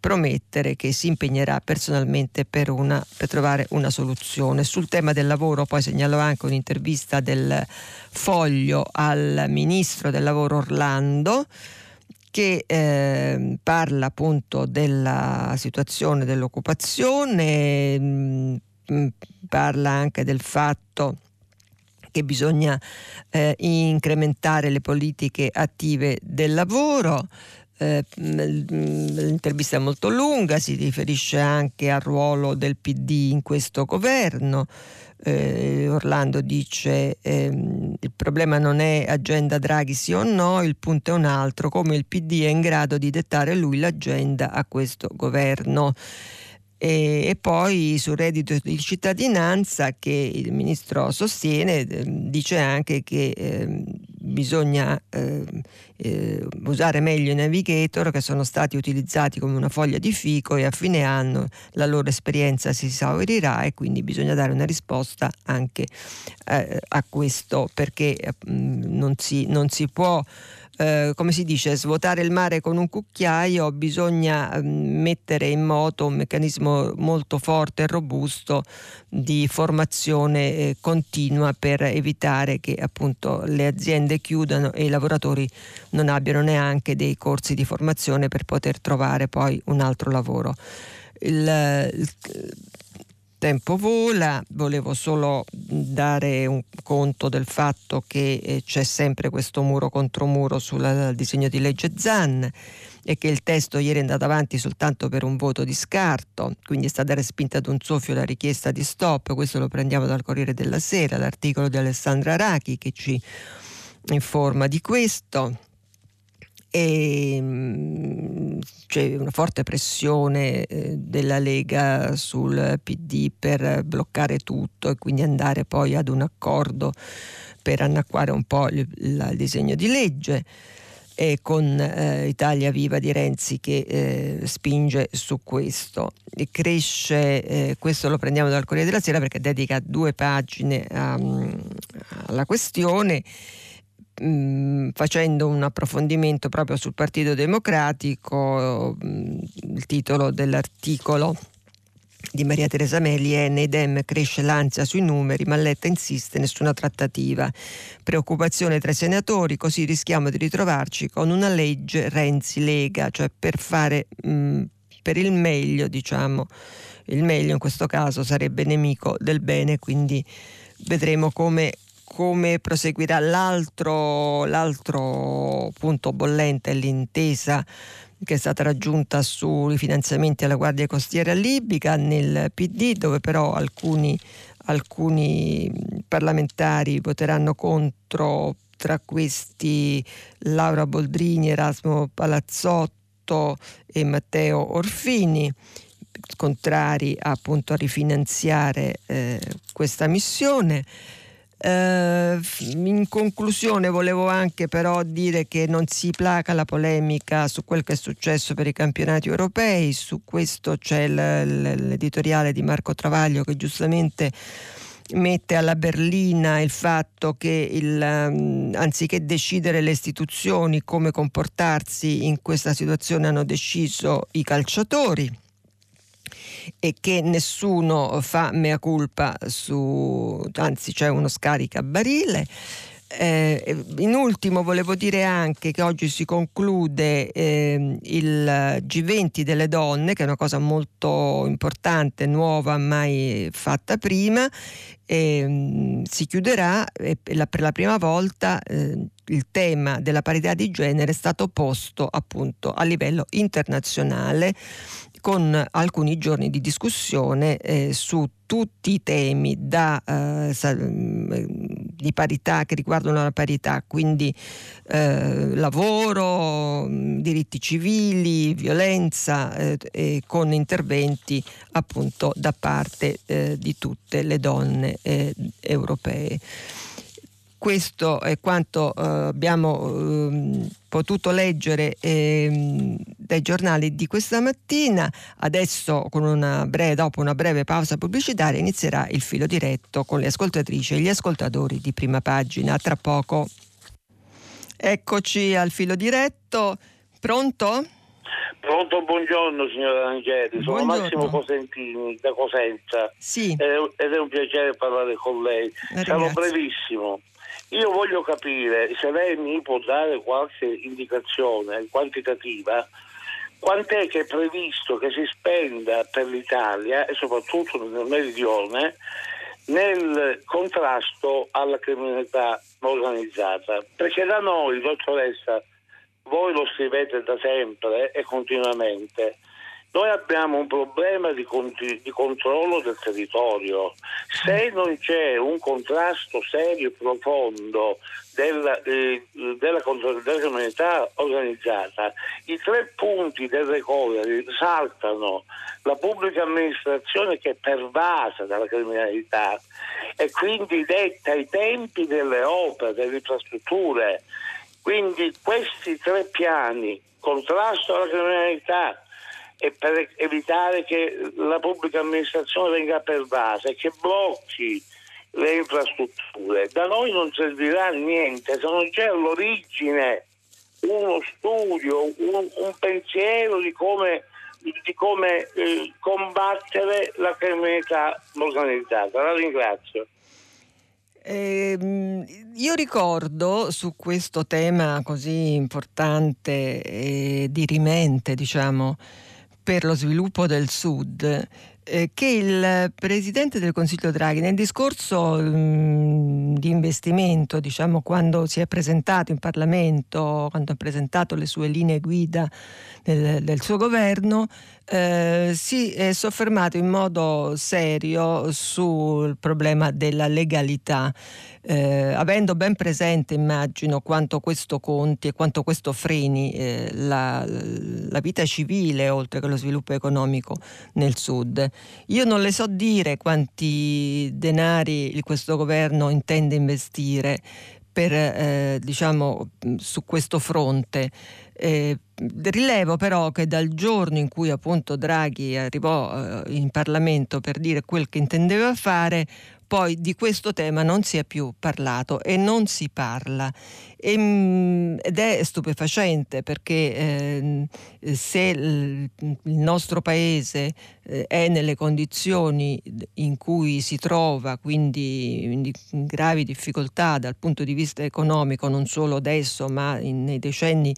promettere che si impegnerà personalmente per, una, per, trovare una soluzione. Sul tema del lavoro poi segnalo anche un'intervista del Foglio al Ministro del Lavoro Orlando che eh, parla appunto della situazione dell'occupazione, mh, Mm, parla anche del fatto che bisogna eh, incrementare le politiche attive del lavoro. Eh, l'intervista è molto lunga, si riferisce anche al ruolo del PD in questo governo. Eh, Orlando dice ehm, il problema non è agenda Draghi sì o no, il punto è un altro, come il PD è in grado di dettare lui l'agenda a questo governo. E, e, poi sul reddito di cittadinanza che il ministro sostiene eh, dice anche che eh, bisogna eh, eh, usare meglio i navigator che sono stati utilizzati come una foglia di fico e a fine anno la loro esperienza si esaurirà e quindi bisogna dare una risposta anche eh, a questo perché mh, mm, non, si, non si può eh, come si dice, svuotare il mare con un cucchiaio, bisogna eh, mettere in moto un meccanismo molto forte e robusto di formazione eh, continua per evitare che appunto le aziende chiudano e i lavoratori non abbiano neanche dei corsi di formazione per poter trovare poi un altro lavoro. Il, il, tempo vola, volevo solo dare un conto del fatto che eh, c'è sempre questo muro contro muro sul disegno di legge ZAN e che il testo ieri è andato avanti soltanto per un voto di scarto, quindi è stata respinta ad un soffio la richiesta di stop, questo lo prendiamo dal Corriere della Sera, l'articolo di Alessandra Rachi che ci informa di questo e mm, c'è una forte pressione eh, della Lega sul PD per bloccare tutto e quindi andare poi ad un accordo per annacquare un po' il, il disegno di legge e con eh, Italia Viva di Renzi che eh, spinge su questo. E cresce, eh, questo lo prendiamo dal Corriere della Sera perché dedica due pagine um, alla questione mh, facendo un approfondimento proprio sul Partito Democratico, mh, il titolo dell'articolo di Maria Teresa Meli è Nei Dem cresce l'ansia sui numeri, ma Letta insiste nessuna trattativa. Preoccupazione tra i senatori, così rischiamo di ritrovarci con una legge Renzi-Lega, cioè per fare mh, per il meglio, diciamo, il meglio in questo caso sarebbe nemico del bene, quindi vedremo come come proseguirà l'altro, l'altro punto bollente l'intesa che è stata raggiunta sui finanziamenti alla Guardia Costiera Libica nel PD, dove però alcuni, alcuni parlamentari voteranno contro, tra questi Laura Boldrini, Erasmo Palazzotto e Matteo Orfini contrari appunto a rifinanziare eh, questa missione. Uh, in conclusione volevo anche però dire che non si placa la polemica su quel che è successo per i campionati europei, su questo c'è l'editoriale di Marco Travaglio che giustamente mette alla berlina il fatto che il, um, anziché decidere le istituzioni come comportarsi in questa situazione hanno deciso i calciatori e che nessuno fa mea culpa su, anzi c'è uno scaricabarile. Eh, in ultimo volevo dire anche che oggi si conclude eh, il G20 delle donne, che è una cosa molto importante, nuova, mai fatta prima. Eh, si chiuderà e per la prima volta eh, il tema della parità di genere è stato posto appunto a livello internazionale con alcuni giorni di discussione eh, su tutti i temi da, eh, mm, di parità che riguardano la parità, quindi eh, lavoro, mm, diritti civili, violenza, eh, con interventi appunto da parte eh, di tutte le donne eh, europee. Questo è quanto eh, abbiamo eh, potuto leggere eh, dai giornali di questa mattina. Adesso, una breve, dopo una breve pausa pubblicitaria, inizierà il filo diretto con le ascoltatrici e gli ascoltatori di prima pagina. Tra poco. Eccoci al filo diretto. Pronto? Pronto, buongiorno signora Angeli, sono buongiorno. Massimo Cosentini da Cosenza sì. ed è un piacere parlare con lei. Sarò brevissimo. Io voglio capire se lei mi può dare qualche indicazione quantitativa quant'è che è previsto che si spenda per l'Italia e soprattutto nel meridione nel contrasto alla criminalità organizzata. Perché da noi, dottoressa, voi lo scrivete da sempre e continuamente. Noi abbiamo un problema di, conti- di, controllo del territorio. Se non c'è un contrasto serio e profondo della, eh, della, della comunità organizzata, i tre punti del recovery saltano la pubblica amministrazione che è pervasa dalla criminalità e quindi detta i tempi delle opere, delle infrastrutture. Quindi questi tre piani, contrasto alla criminalità, e per evitare che la pubblica amministrazione venga pervasa e che blocchi le infrastrutture. Da noi non servirà niente se non c'è all'origine uno studio, un, un pensiero di come, di come eh, combattere la criminalità organizzata. La ringrazio. Eh, io ricordo su questo tema così importante e dirimente, diciamo, per lo sviluppo del Sud eh, che il Presidente del Consiglio Draghi nel discorso mh, di investimento, diciamo quando si è presentato in Parlamento, quando ha presentato le sue linee guida del, del suo governo, eh, si è soffermato in modo serio sul problema della legalità, eh, avendo ben presente, immagino, quanto questo conti e quanto questo freni eh, la, la, vita civile oltre che lo sviluppo economico nel sud. Io non le so dire quanti denari questo governo intende investire per, eh, diciamo, su questo fronte. Eh, rilevo però che dal giorno in cui appunto Draghi arrivò eh, in Parlamento per dire quel che intendeva fare, poi di questo tema non si è più parlato e non si parla. E, mm, ed è stupefacente perché eh, se il, nostro paese eh, è nelle condizioni in cui si trova, quindi in, in gravi difficoltà dal punto di vista economico, non solo adesso ma in, nei decenni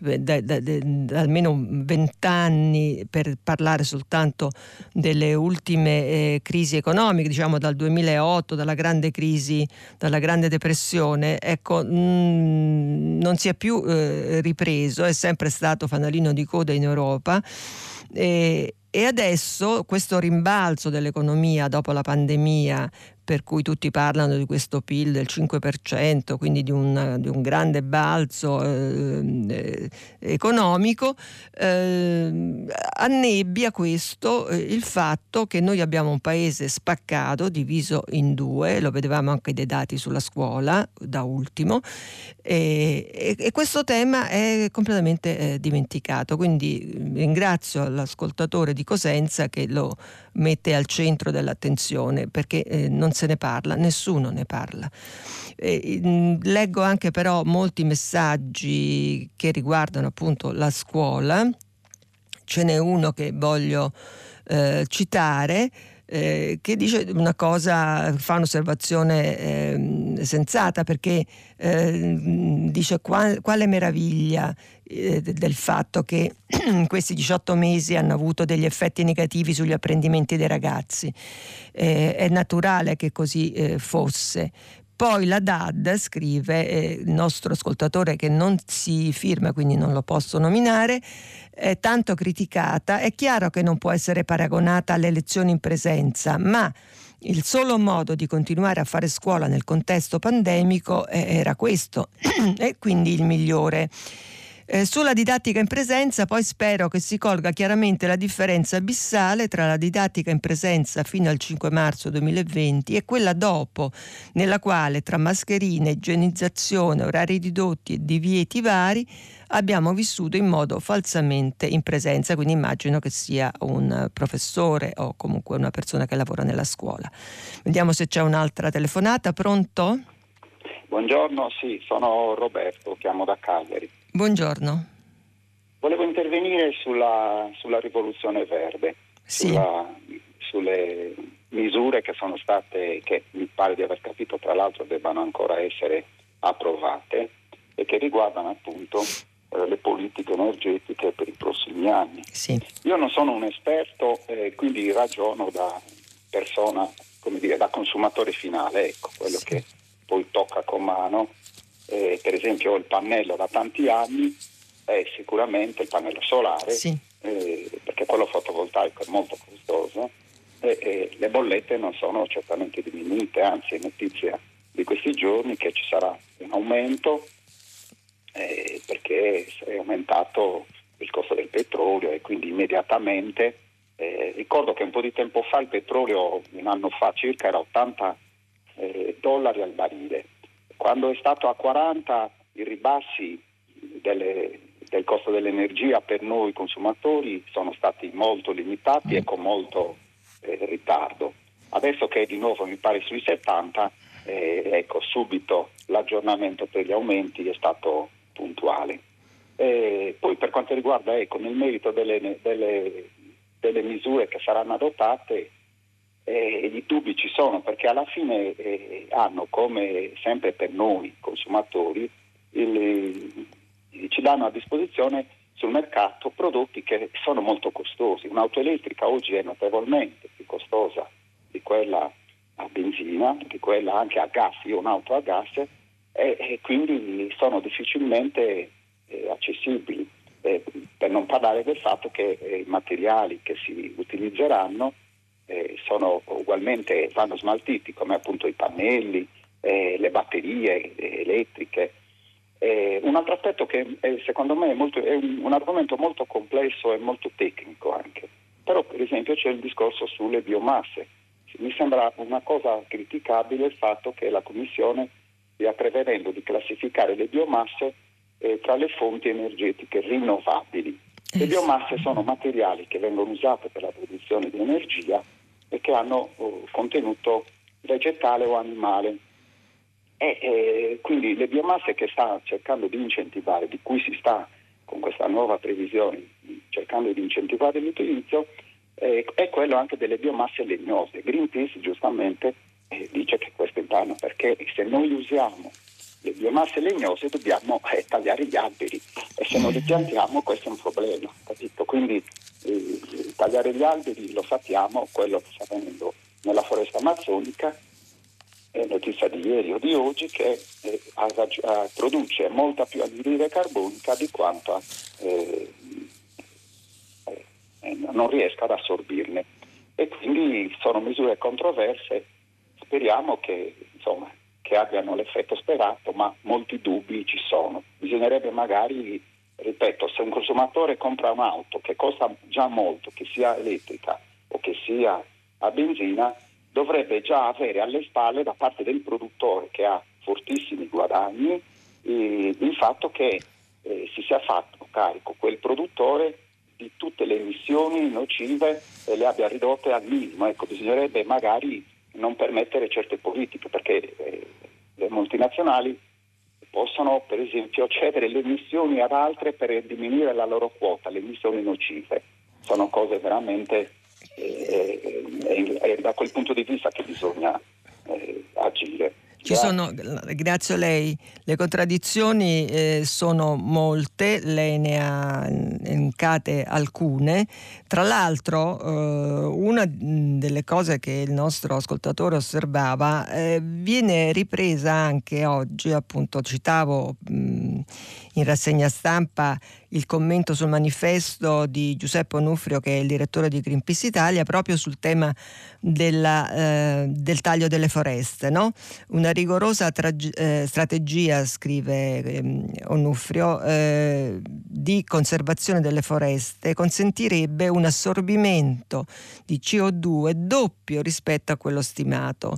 da, da, da almeno vent'anni per parlare soltanto delle ultime eh, crisi economiche, diciamo dal 2008, dalla grande crisi, dalla grande depressione, ecco, mh, mm, non si è più eh, ripreso, è sempre stato fanalino di coda in Europa. E, e adesso questo rimbalzo dell'economia dopo la pandemia per cui tutti parlano di questo PIL del 5%, quindi di un, di un grande balzo eh, eh, economico, eh, annebbia questo eh, il fatto che noi abbiamo un paese spaccato, diviso in due, lo vedevamo anche dai dati sulla scuola, da ultimo, e, e questo tema è completamente eh, dimenticato. Quindi ringrazio l'ascoltatore di Cosenza che lo mette al centro dell'attenzione perché eh, non se ne parla, nessuno ne parla. Eh, leggo anche però molti messaggi che riguardano appunto la scuola, ce n'è uno che voglio eh, citare. Eh, che dice una cosa, fa un'osservazione eh, sensata perché eh, dice qual, quale meraviglia eh, del fatto che questi 18 mesi hanno avuto degli effetti negativi sugli apprendimenti dei ragazzi. Eh, è naturale che così eh, fosse. Poi la DAD scrive, eh, il nostro ascoltatore che non si firma, quindi non lo posso nominare, è tanto criticata, è chiaro che non può essere paragonata alle lezioni in presenza, ma il solo modo di continuare a fare scuola nel contesto pandemico eh, era questo e quindi il migliore. Eh, sulla didattica in presenza poi spero che si colga chiaramente la differenza abissale tra la didattica in presenza fino al 5 marzo 2020 e quella dopo, nella quale tra mascherine, igienizzazione, orari ridotti e divieti vari abbiamo vissuto in modo falsamente in presenza, quindi immagino che sia un professore o comunque una persona che lavora nella scuola. Vediamo se c'è un'altra telefonata, pronto? Buongiorno, sì, sono Roberto, chiamo da Cagliari. Buongiorno. Volevo intervenire sulla, sulla rivoluzione verde, sì. sulla, sulle misure che sono state, che mi pare di aver capito tra l'altro debbano ancora essere approvate e che riguardano appunto eh, le politiche energetiche per i prossimi anni. Sì. Io non sono un esperto, eh, quindi ragiono da persona, come dire, da consumatore finale, ecco, quello sì. che poi tocca con mano eh, per esempio il pannello da tanti anni è sicuramente il pannello solare, sì. eh, perché quello fotovoltaico è molto costoso e, e, le bollette non sono certamente diminuite, anzi è notizia di questi giorni che ci sarà un aumento eh, perché è aumentato il costo del petrolio e quindi immediatamente eh, ricordo che un po' di tempo fa il petrolio, un anno fa circa, era 80 eh, dollari al barile. Quando è stato a 40 i ribassi delle, del costo dell'energia per noi consumatori sono stati molto limitati e con molto eh, ritardo. Adesso che è di nuovo mi pare sui 70, eh, ecco, subito l'aggiornamento per gli aumenti è stato puntuale. Eh, poi per quanto riguarda ecco, nel merito delle, delle, delle, misure che saranno adottate, eh, i dubbi ci sono perché alla fine eh, hanno come sempre per noi consumatori il, ci danno a disposizione sul mercato prodotti che sono molto costosi. Un'auto elettrica oggi è notevolmente più costosa di quella a benzina, di quella anche a gas, io un'auto a gas e, e quindi sono difficilmente eh, accessibili. Eh, per non parlare del fatto che eh, i materiali che si utilizzeranno eh, sono ugualmente, vanno smaltiti come appunto i pannelli, eh, le batterie eh, elettriche. un altro aspetto che secondo me è, molto, è un, un argomento molto complesso e molto tecnico anche, però per esempio c'è il discorso sulle biomasse mi sembra una cosa criticabile il fatto che la Commissione stia prevedendo di classificare le biomasse eh, tra le fonti energetiche rinnovabili. Le eh biomasse sono materiali che vengono usate per la produzione di energia e che hanno oh, contenuto vegetale o animale. E, eh, quindi le biomasse che sta cercando di incentivare, di cui si sta con questa nuova previsione cercando di incentivare l'utilizzo, eh, è quello anche delle biomasse legnose. Greenpeace giustamente eh, dice che questo è vano perché se noi usiamo le biomasse legnose dobbiamo eh, tagliare gli alberi e se non li piantiamo questo è un problema. Capito? Quindi eh, tagliare gli alberi lo sappiamo, quello che sta avvenendo nella foresta amazzonica è notizia di ieri o di oggi che eh, produce molta più anidride carbonica di quanto eh, eh, non riesca ad assorbirne. E quindi sono misure controverse, speriamo che, insomma, che abbiano l'effetto sperato, ma molti dubbi ci sono. Bisognerebbe magari, ripeto, se un consumatore compra un'auto che costa già molto, che sia elettrica o che sia a benzina, dovrebbe già avere alle spalle da parte del produttore che ha fortissimi guadagni il fatto che eh, si sia fatto carico quel produttore di tutte le emissioni nocive e le abbia ridotte al minimo. Ecco, bisognerebbe magari non permettere certe politiche perché eh, le multinazionali possono per esempio cedere le emissioni ad altre per diminuire la loro quota, le emissioni nocive. Sono cose veramente eh, eh, è da quel punto di vista che bisogna eh, agire. Ci sono, grazie a lei, le contraddizioni eh, sono molte, lei ne ha elencate alcune. Tra l'altro, eh, una delle cose che il nostro ascoltatore osservava eh, viene ripresa anche oggi, appunto, citavo mh, in rassegna stampa il commento sul manifesto di Giuseppe Onufrio, che è il direttore di Greenpeace Italia, proprio sul tema della, eh, del taglio delle foreste. No? Una rigorosa trage- eh, strategia, scrive eh, Onufrio, di conservazione delle foreste consentirebbe un assorbimento di CO2 doppio rispetto a quello stimato.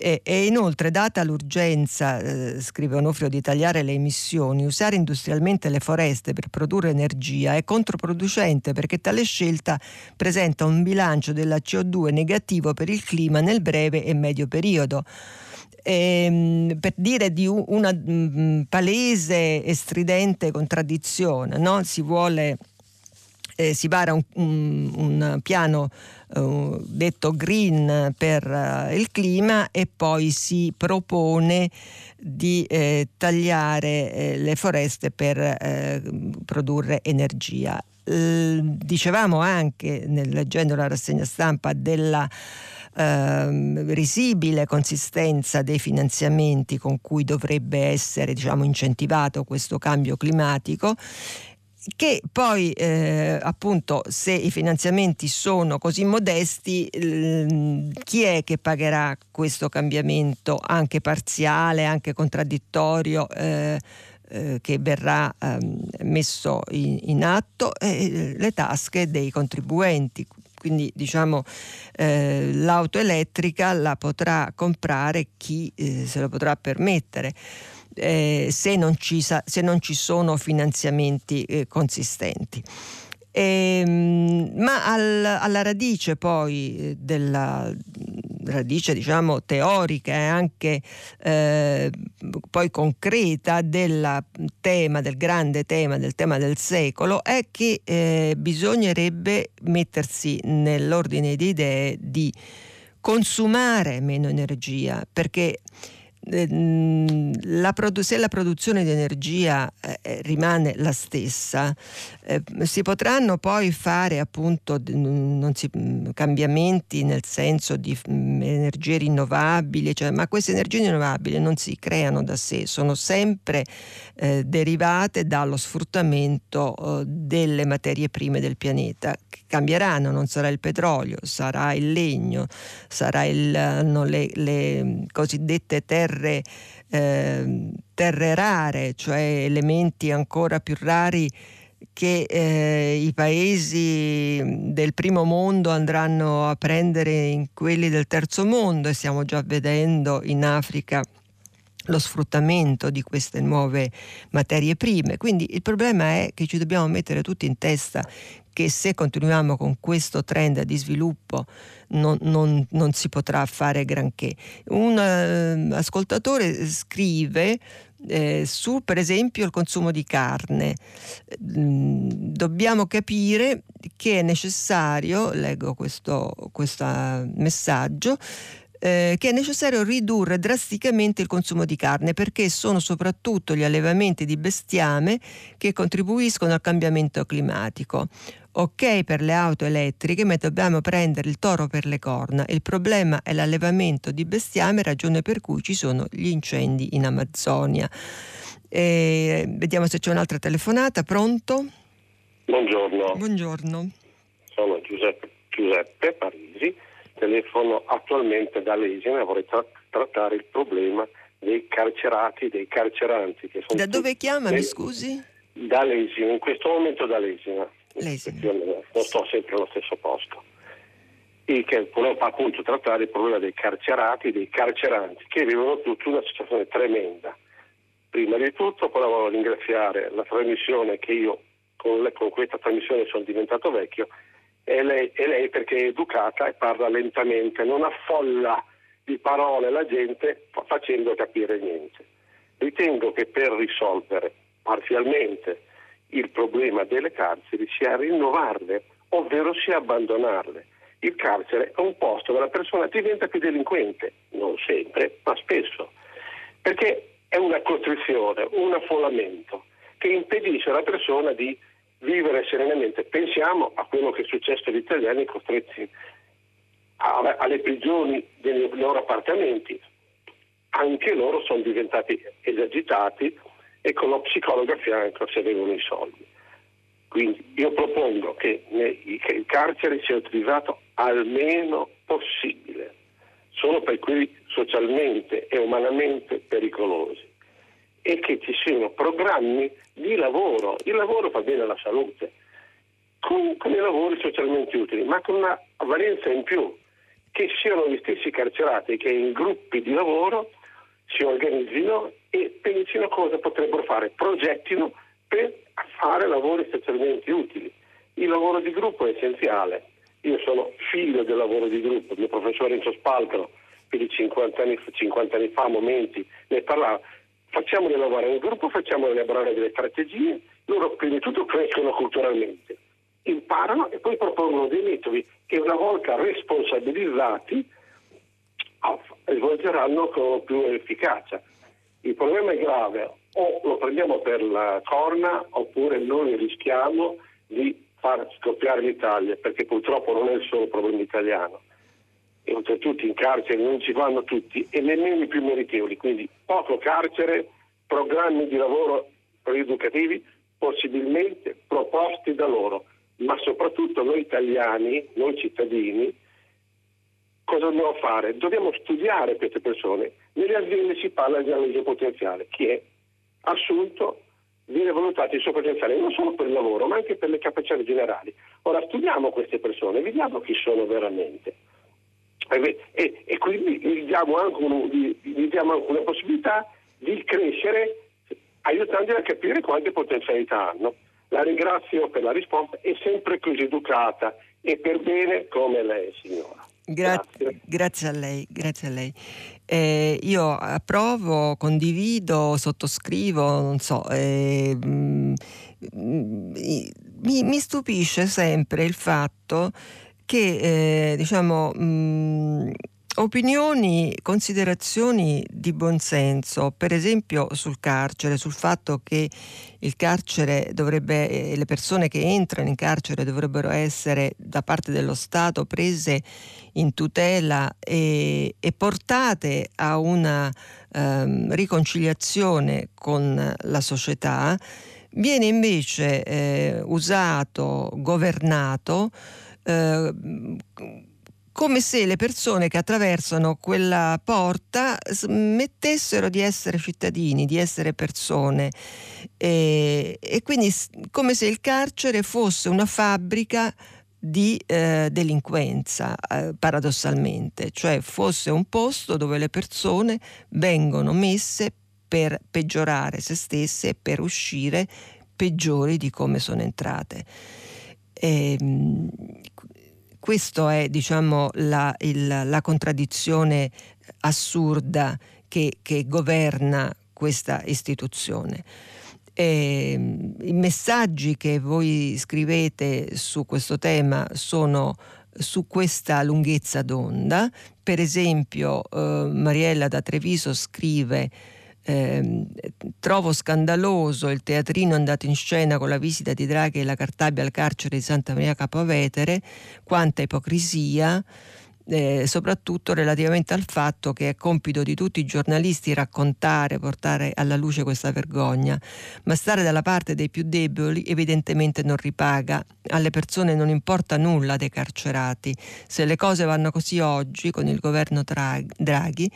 E, e, inoltre, data l'urgenza, eh, scrive Onofrio, di tagliare le emissioni, usare industrialmente le foreste per produrre energia è controproducente perché tale scelta presenta un bilancio della CO2 negativo per il clima nel breve e medio periodo. E, ehm, per dire di una mh, palese e stridente contraddizione, no? si vuole eh, si vara un, un, un piano uh, detto green per uh, il clima e poi si propone di eh, tagliare eh, le foreste per eh, produrre energia. dicevamo anche, nel, leggendo la rassegna stampa, della Uh, risibile consistenza dei finanziamenti con cui dovrebbe essere diciamo, incentivato questo cambio climatico che poi eh, appunto se i finanziamenti sono così modesti eh, chi è che pagherà questo cambiamento anche parziale, anche contraddittorio eh, eh che verrà ehm, messo in, in atto? Eh, le tasche dei contribuenti quindi diciamo eh, l'auto elettrica la potrà comprare chi eh, se lo potrà permettere eh, se, non ci, se, non ci, sono finanziamenti eh, consistenti. E, ehm, ma al, alla radice poi eh, della radice diciamo teorica e anche eh, poi concreta del tema, del grande tema, del tema del secolo è che eh, bisognerebbe mettersi nell'ordine di idee di consumare meno energia perché la produ- se la produzione di energia eh, eh, rimane la stessa, eh, si potranno poi fare appunto si, mm, cambiamenti nel senso di mm, energie rinnovabili, cioè, ma queste energie rinnovabili non si creano da sé, sono sempre eh, derivate dallo sfruttamento eh, delle materie prime del pianeta, cambieranno, non sarà il petrolio, sarà il legno, saranno le, le cosiddette terre terre, eh, terre rare, cioè elementi ancora più rari che eh, i paesi del primo mondo andranno a prendere in quelli del terzo mondo e stiamo già vedendo in Africa lo sfruttamento di queste nuove materie prime. Quindi il problema è che ci dobbiamo mettere tutti in testa che se continuiamo con questo trend di sviluppo non, non, non si potrà fare granché. Un uh, ascoltatore scrive eh, su per esempio il consumo di carne. Mm, dobbiamo capire che è necessario, leggo questo, questo messaggio, eh, che è necessario ridurre drasticamente il consumo di carne perché sono soprattutto gli allevamenti di bestiame che contribuiscono al cambiamento climatico. Ok per le auto elettriche, ma dobbiamo prendere il toro per le corna. Il problema è l'allevamento di bestiame, ragione per cui ci sono gli incendi in Amazzonia. E vediamo se c'è un'altra telefonata. Pronto? Buongiorno. Buongiorno. Sono Giuseppe, Giuseppe Parisi telefono attualmente da Lesina e vorrei tra- trattare il problema dei carcerati, dei carceranti. Da dove chiama, mi scusi? Da Lesina, in questo momento da Lesina. Lesina. Non sto sempre allo stesso posto. E che volevo appunto trattare il problema dei carcerati, dei carceranti, che vivono tutti una situazione tremenda. Prima di tutto volevo ringraziare la trasmissione che io con, le, con questa trasmissione sono diventato vecchio e lei, e lei perché è educata e parla lentamente, non affolla di parole la gente facendo capire niente. Ritengo che per risolvere parzialmente il problema delle carceri sia rinnovarle, ovvero sia abbandonarle. Il carcere è un posto dove la persona diventa più delinquente, non sempre, ma spesso, perché è una costrizione, un affollamento che impedisce alla persona di vivere serenamente. Pensiamo a quello che è successo agli italiani costretti alle prigioni dei loro appartamenti. Anche loro sono diventati esagitati e con lo psicologo a fianco se avevano i soldi. Quindi io propongo che il carcere sia utilizzato almeno possibile, solo per quelli socialmente e umanamente pericolosi e che ci siano programmi di lavoro. Il lavoro fa bene alla salute, con, i lavori socialmente utili, ma con una valenza in più, che siano gli stessi carcerati che in gruppi di lavoro si organizzino e pensino cosa potrebbero fare, progettino per fare lavori socialmente utili. Il lavoro di gruppo è essenziale. Io sono figlio del lavoro di gruppo, il mio professore Enzo Spalcaro più di 50 anni, 50 anni fa, a momenti, ne parlava facciamoli lavorare nel gruppo, facciamoli elaborare delle strategie, loro prima di tutto crescono culturalmente, imparano e poi propongono dei metodi che una volta responsabilizzati svolgeranno con più efficacia. Il problema è grave, o lo prendiamo per la corna oppure noi rischiamo di far scoppiare l'Italia, perché purtroppo non è il solo problema italiano e oltretutto in carcere non ci vanno tutti e nemmeno i più meritevoli, quindi poco carcere, programmi di lavoro rieducativi, possibilmente proposti da loro, ma soprattutto noi italiani, noi cittadini, cosa dobbiamo fare? Dobbiamo studiare queste persone. Nelle aziende si parla di analisi potenziale, chi è assunto viene valutato il suo potenziale non solo per il lavoro ma anche per le capacità generali. Ora studiamo queste persone, vediamo chi sono veramente e, e quindi gli diamo, anche un, gli, gli diamo anche una possibilità di crescere aiutandoli a capire quante potenzialità hanno. La ringrazio per la risposta, è sempre così educata e per bene come lei signora. Grazie. grazie a lei, grazie a lei. Eh, io approvo, condivido, sottoscrivo, non so, eh, mi, mi, stupisce sempre il fatto che eh, diciamo, mh, opinioni, considerazioni di buonsenso, per esempio sul carcere, sul fatto che il carcere dovrebbe, eh, le persone che entrano in carcere dovrebbero essere da parte dello Stato prese in tutela e, e portate a una um, riconciliazione con la società, viene invece eh, usato, governato eh, come se le persone che attraversano quella porta smettessero di essere cittadini, di essere persone. E, e quindi come se il carcere fosse una fabbrica di eh, delinquenza, eh, paradossalmente, cioè fosse un posto dove le persone vengono messe per peggiorare se stesse e per uscire peggiori di come sono entrate. E, ehm, questa è diciamo, la, il, la, contraddizione assurda che, che governa questa istituzione. E, ehm, I messaggi che voi scrivete su questo tema sono su questa lunghezza d'onda. Per esempio, eh, Mariella da Treviso scrive eh, trovo scandaloso il teatrino andato in scena con la visita di Draghi e la Cartabia al carcere di Santa Maria Capovetere, quanta ipocrisia. Eh, soprattutto relativamente al fatto che è compito di tutti i giornalisti raccontare, portare alla luce questa vergogna, ma stare dalla parte dei più deboli evidentemente non ripaga. Alle persone non importa nulla dei carcerati. Se le cose vanno così oggi con il governo Draghi,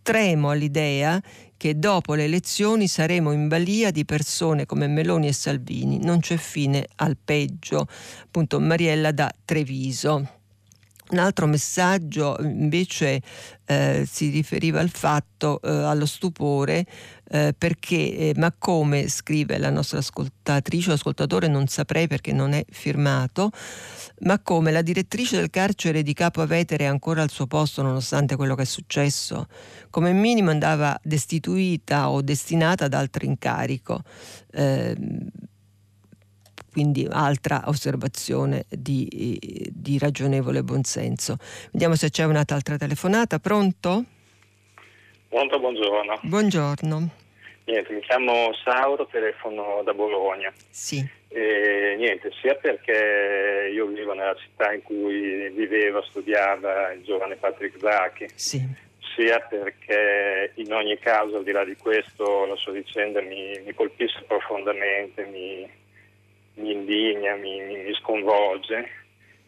tremo all'idea che dopo le elezioni saremo in balia di persone come Meloni e Salvini. Non c'è fine al peggio. Appunto Mariella da Treviso. Un altro messaggio invece eh, si riferiva al fatto, eh, allo stupore, eh, perché, eh, ma come scrive la nostra ascoltatrice o ascoltatore, non saprei perché non è firmato, ma come la direttrice del carcere di Capo Avetere è ancora al suo posto nonostante quello che è successo, come minimo andava destituita o destinata ad altro incarico. Eh, quindi altra osservazione di, di ragionevole buonsenso. Vediamo se c'è un'altra telefonata. Pronto? Pronto, buongiorno. Buongiorno. Niente, mi chiamo Sauro, telefono da Bologna. Sì. E, niente, sia perché io vivo nella città in cui viveva, studiava il giovane Patrick Zacchi, sì. sia perché in ogni caso, al di là di questo, la sua vicenda mi, mi colpisce profondamente, mi, mi indigna, mi, mi sconvolge.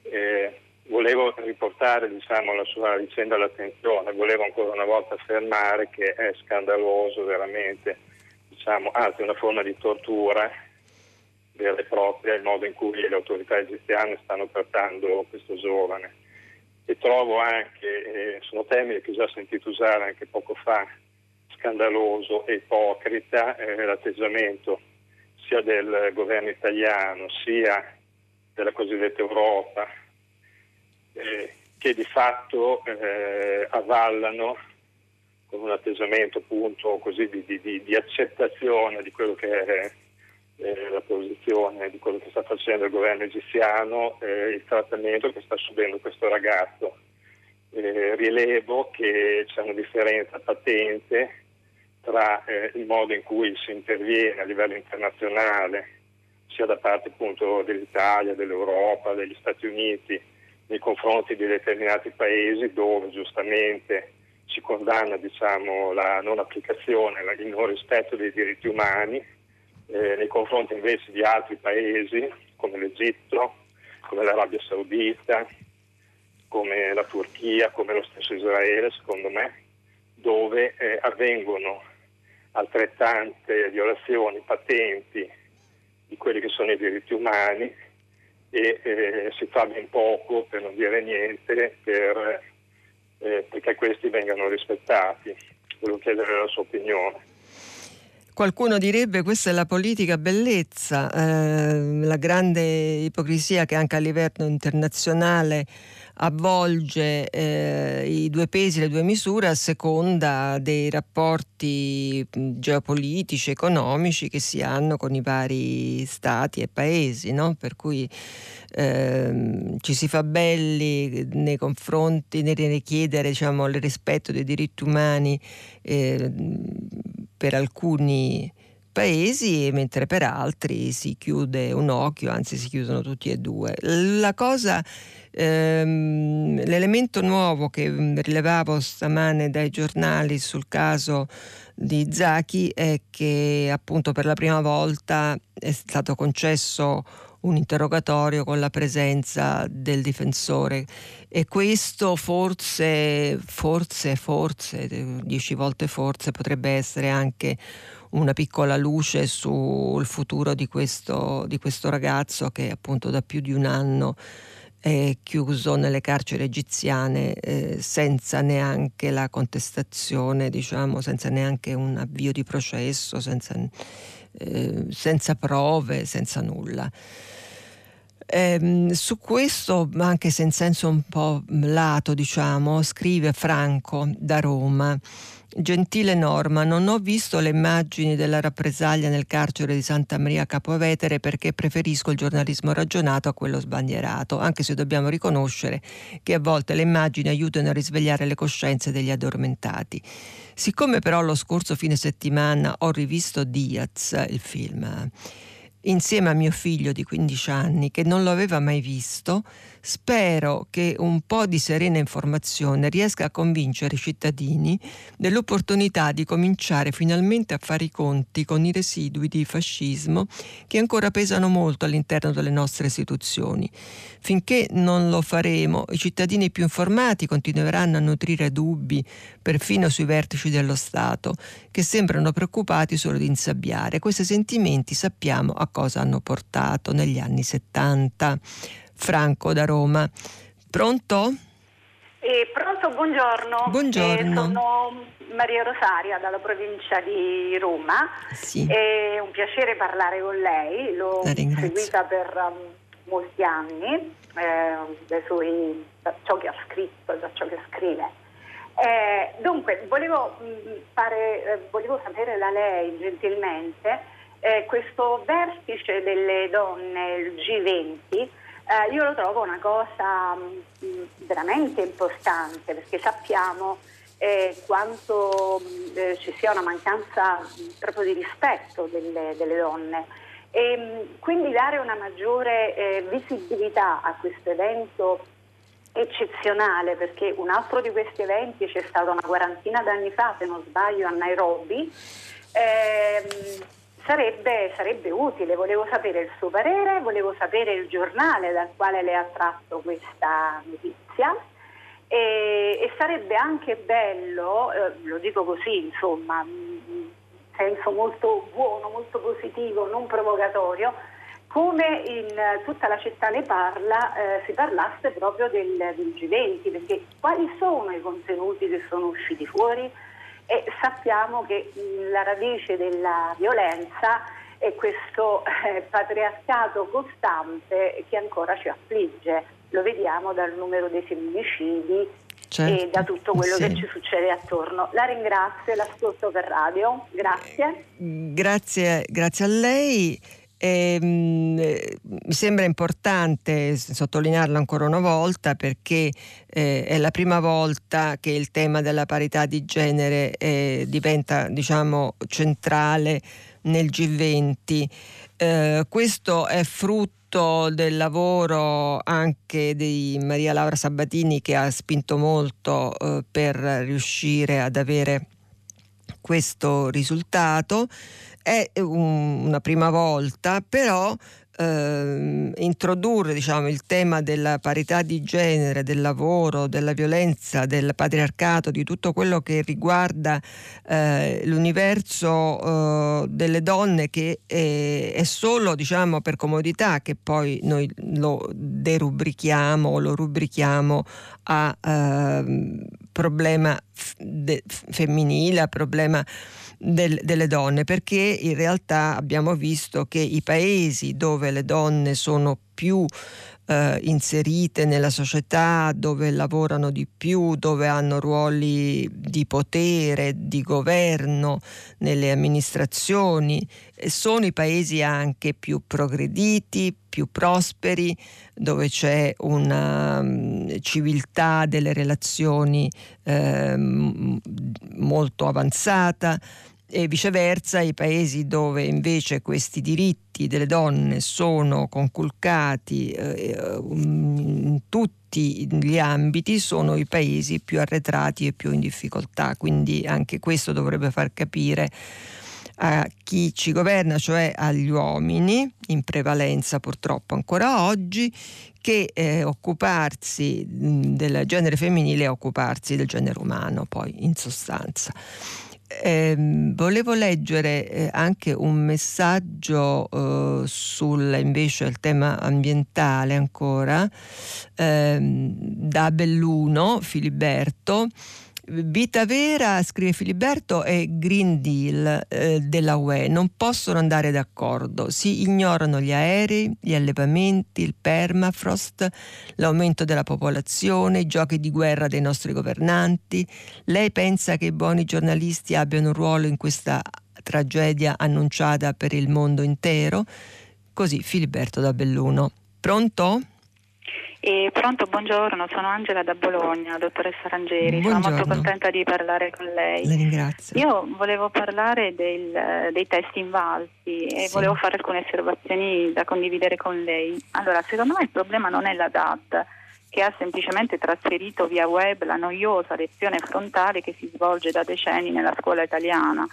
Eh, volevo riportare diciamo, la sua vicenda all'attenzione, volevo ancora una volta affermare che è scandaloso veramente, diciamo, anzi una forma di tortura vera e propria il modo in cui le autorità egiziane stanno trattando questo giovane. E trovo anche, eh, sono termini che ho già sentito usare anche poco fa, scandaloso e ipocrita eh, l'atteggiamento sia del governo italiano sia della cosiddetta Europa, eh, che di fatto eh, avvallano con un atteggiamento appunto così di, di, di accettazione di quello che è eh, la posizione di quello che sta facendo il governo egiziano, eh, il trattamento che sta subendo questo ragazzo. Eh, rilevo che c'è una differenza patente tra eh, il modo in cui si interviene a livello internazionale, sia da parte appunto dell'Italia, dell'Europa, degli Stati Uniti, nei confronti di determinati paesi dove giustamente si condanna diciamo, la non applicazione, il non rispetto dei diritti umani, eh, nei confronti invece di altri paesi come l'Egitto, come l'Arabia Saudita, come la Turchia, come lo stesso Israele, secondo me, dove eh, avvengono altrettante violazioni patenti di quelli che sono i diritti umani e eh, si fa ben poco, per non dire niente, per, eh, perché questi vengano rispettati. Volevo chiedere la sua opinione. Qualcuno direbbe questa è la politica bellezza, eh, la grande ipocrisia che anche a livello internazionale avvolge eh, i due pesi e le due misure a seconda dei rapporti geopolitici, economici che si hanno con i vari stati e paesi, no? per cui eh, ci si fa belli nei confronti, nel richiedere diciamo, il rispetto dei diritti umani eh, per alcuni paesi, mentre per altri si chiude un occhio, anzi si chiudono tutti e due. La cosa Ehm, l'elemento nuovo che mm, rilevavo stamane dai giornali sul caso di Zaki è che appunto per la prima volta è stato concesso un interrogatorio con la presenza del difensore e questo forse, forse, forse, dieci volte forse potrebbe essere anche una piccola luce sul futuro di questo, di questo ragazzo che appunto da più di un anno è chiuso nelle carceri egiziane eh, senza neanche la contestazione, diciamo, senza neanche un avvio di processo, senza, eh, senza prove, senza nulla. Eh, su questo, anche se in senso un po' lato, diciamo, scrive Franco da Roma. Gentile Norma, non ho visto le immagini della rappresaglia nel carcere di Santa Maria Capovetere perché preferisco il giornalismo ragionato a quello sbandierato, anche se dobbiamo riconoscere che a volte le immagini aiutano a risvegliare le coscienze degli addormentati. Siccome però lo scorso fine settimana ho rivisto Diaz, il film, insieme a mio figlio di 15 anni che non lo aveva mai visto, spero che un po' di serena informazione riesca a convincere i cittadini dell'opportunità di cominciare finalmente a fare i conti con i residui di fascismo che ancora pesano molto all'interno delle nostre istituzioni. Finché non lo faremo, i cittadini più informati continueranno a nutrire dubbi perfino sui vertici dello Stato, che sembrano preoccupati solo di insabbiare. Questi sentimenti sappiamo a cosa hanno portato negli anni 70. Franco da Roma. Pronto? Eh, pronto, buongiorno. Buongiorno. Eh, sono Maria Rosaria dalla provincia di Roma. Sì. È un piacere parlare con lei, l'ho seguita per um, molti anni, eh, sui, da ciò che ha scritto, da ciò che scrive. Eh, dunque, volevo, mm, fare, eh, volevo sapere da lei gentilmente eh, questo vertice delle donne, il G20, eh, io lo trovo una cosa mh, mm, veramente importante perché sappiamo eh, quanto mh, eh, ci sia una mancanza mh, proprio di rispetto delle, delle donne. E quindi dare una maggiore eh, visibilità a questo evento eccezionale perché un altro di questi eventi c'è stato una quarantina d'anni fa se non sbaglio a Nairobi ehm, sarebbe, sarebbe, utile, volevo sapere il suo parere, volevo sapere il giornale dal quale le ha tratto questa notizia e, e sarebbe anche bello, eh, lo dico così insomma, in senso molto buono, molto positivo, non provocatorio, come in tutta la città ne parla, eh, si parlasse proprio del, del G20, perché quali sono i contenuti che sono usciti fuori? E sappiamo che la radice della violenza è questo eh, patriarcato costante che ancora ci affligge. Lo vediamo dal numero dei femminicidi certo, e da tutto quello sì. che ci succede attorno. La ringrazio, l'ascolto per radio. Grazie. Grazie, grazie a lei. E, ehm, mh, mi sembra importante sottolinearlo ancora una volta perché eh, è la prima volta che il tema della parità di genere eh, diventa diciamo, centrale nel G20. Eh, questo è frutto del lavoro anche di Maria Laura Sabatini che ha spinto molto eh, per riuscire ad avere questo risultato è un, una prima volta, però eh, introdurre diciamo, il tema della parità di genere, del lavoro, della violenza, del patriarcato, di tutto quello che riguarda eh, l'universo eh, delle donne che è, è solo diciamo, per comodità che poi noi lo derubrichiamo o lo rubrichiamo a ehm, problema f- de- femminile, a problema del, delle donne, perché in realtà abbiamo visto che i paesi dove le donne sono più eh, inserite nella società, dove lavorano di più, dove hanno ruoli di potere, di governo nelle amministrazioni, sono i paesi anche più progrediti, più prosperi, dove c'è una um, civiltà delle relazioni eh, molto avanzata e viceversa i paesi dove invece questi diritti delle donne sono conculcati eh, in tutti gli ambiti sono i paesi più arretrati e più in difficoltà, quindi anche questo dovrebbe far capire a chi ci governa, cioè agli uomini, in prevalenza purtroppo ancora oggi, che eh, occuparsi del genere femminile è occuparsi del genere umano, poi in sostanza. Eh, volevo leggere eh, anche un messaggio eh, sul invece il tema ambientale ancora ehm, da Belluno Filiberto Vita vera, scrive Filiberto, è Green Deal eh, della UE. Non possono andare d'accordo. Si ignorano gli aerei, gli allevamenti, il permafrost, l'aumento della popolazione, i giochi di guerra dei nostri governanti. Lei pensa che i buoni giornalisti abbiano un ruolo in questa tragedia annunciata per il mondo intero? Così Filiberto da Belluno. Pronto? E pronto, buongiorno, sono Angela da Bologna, dottoressa Rangeri, buongiorno. sono molto contenta di parlare con lei. Le ringrazio. Io volevo parlare del, dei test invalsi e sì. volevo fare alcune osservazioni da condividere con lei. Allora, secondo me il problema non è la DAD che ha semplicemente trasferito via web la noiosa lezione frontale che si svolge da decenni nella scuola italiana.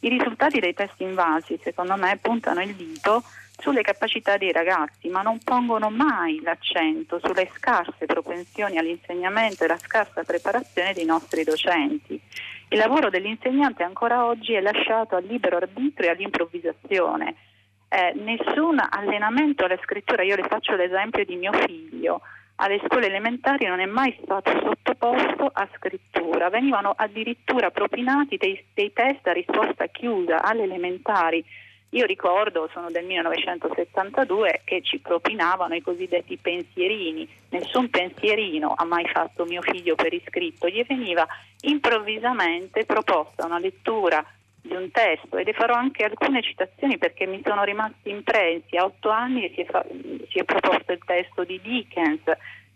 I risultati dei test invalsi, secondo me, puntano il dito sulle capacità dei ragazzi, ma non pongono mai l'accento sulle scarse propensioni all'insegnamento e la scarsa preparazione dei nostri docenti. Il lavoro dell'insegnante ancora oggi è lasciato al libero arbitrio e all'improvvisazione. Eh, nessun allenamento alla scrittura, io le faccio l'esempio di mio figlio, alle scuole elementari non è mai stato sottoposto a scrittura, venivano addirittura propinati dei, dei test a risposta chiusa alle elementari io ricordo, sono del 1972, che ci propinavano i cosiddetti pensierini. Nessun pensierino ha mai fatto mio figlio per iscritto, gli veniva improvvisamente proposta una lettura di un testo e le farò anche alcune citazioni perché mi sono rimasti impressi. A otto anni si è, fa- si è proposto il testo di Dickens,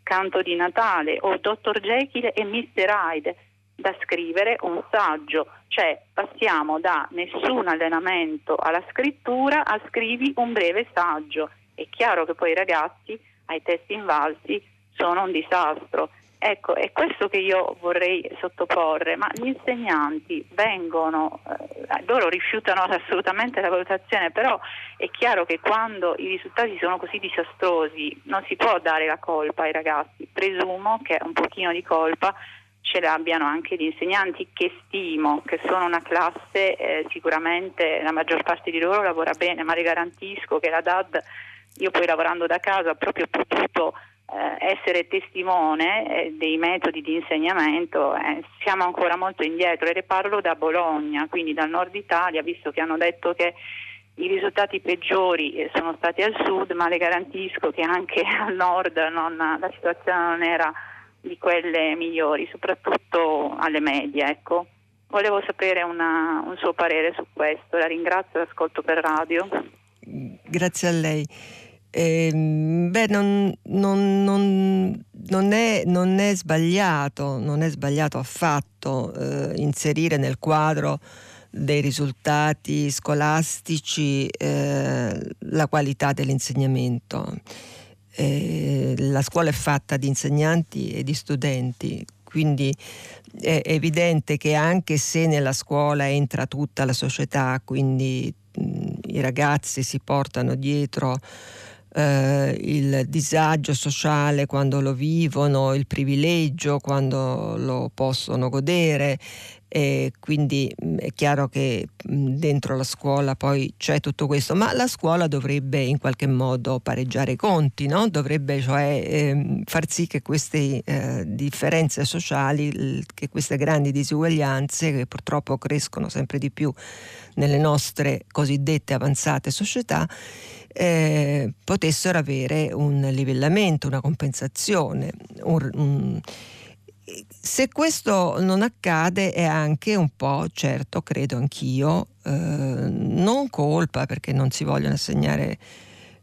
Canto di Natale, o Dr. Jekyll e Mr. Hyde da scrivere un saggio, cioè passiamo da nessun allenamento alla scrittura a scrivi un breve saggio. È chiaro che poi i ragazzi ai testi invalsi sono un disastro. Ecco, è questo che io vorrei sottoporre, ma gli insegnanti vengono, eh, loro rifiutano assolutamente la valutazione, però è chiaro che quando i risultati sono così disastrosi non si può dare la colpa ai ragazzi, presumo che un pochino di colpa ce l'abbiano anche gli insegnanti che stimo, che sono una classe eh, sicuramente la maggior parte di loro lavora bene, ma le garantisco che la DAD, io poi lavorando da casa ho proprio potuto eh, essere testimone eh, dei metodi di insegnamento, eh, siamo ancora molto indietro e le parlo da Bologna, quindi dal nord Italia, visto che hanno detto che i risultati peggiori eh, sono stati al sud, ma le garantisco che anche al nord non, la situazione non era di quelle migliori, soprattutto alle medie. Ecco. Volevo sapere una, un suo parere su questo, la ringrazio e l'ascolto per radio. Grazie a lei. Eh, beh, non, non, non, non, è, non, è, sbagliato, non è sbagliato affatto eh, inserire nel quadro dei risultati scolastici eh, la qualità dell'insegnamento eh, la scuola è fatta di insegnanti e di studenti, quindi è evidente che anche se nella scuola entra tutta la società, quindi i ragazzi si portano dietro eh, il disagio sociale quando lo vivono, il privilegio quando lo possono godere e quindi mm, è chiaro che mm, dentro la scuola poi c'è tutto questo, ma la scuola dovrebbe in qualche modo pareggiare i conti, no? dovrebbe cioè eh, far sì che queste eh, differenze sociali, che queste grandi disuguaglianze che purtroppo crescono sempre di più nelle nostre cosiddette avanzate società, eh, potessero avere un livellamento, una compensazione. Un, un, se questo non accade è anche un po', certo, credo anch'io, eh, non colpa perché non si vogliono assegnare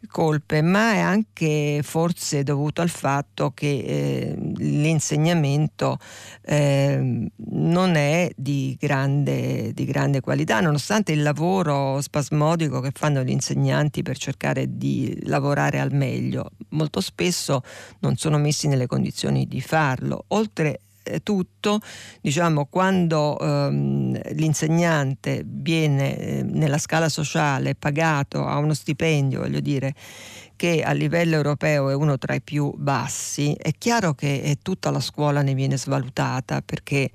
colpe, ma è anche forse dovuto al fatto che eh, l'insegnamento eh, non è di grande, di grande, qualità, nonostante il lavoro spasmodico che fanno gli insegnanti per cercare di lavorare al meglio, molto spesso non sono messi nelle condizioni di farlo. Oltre tutto, diciamo, quando ehm, l'insegnante viene eh, nella scala sociale pagato a uno stipendio, voglio dire, che a livello europeo è uno tra i più bassi, è chiaro che eh, tutta la scuola ne viene svalutata perché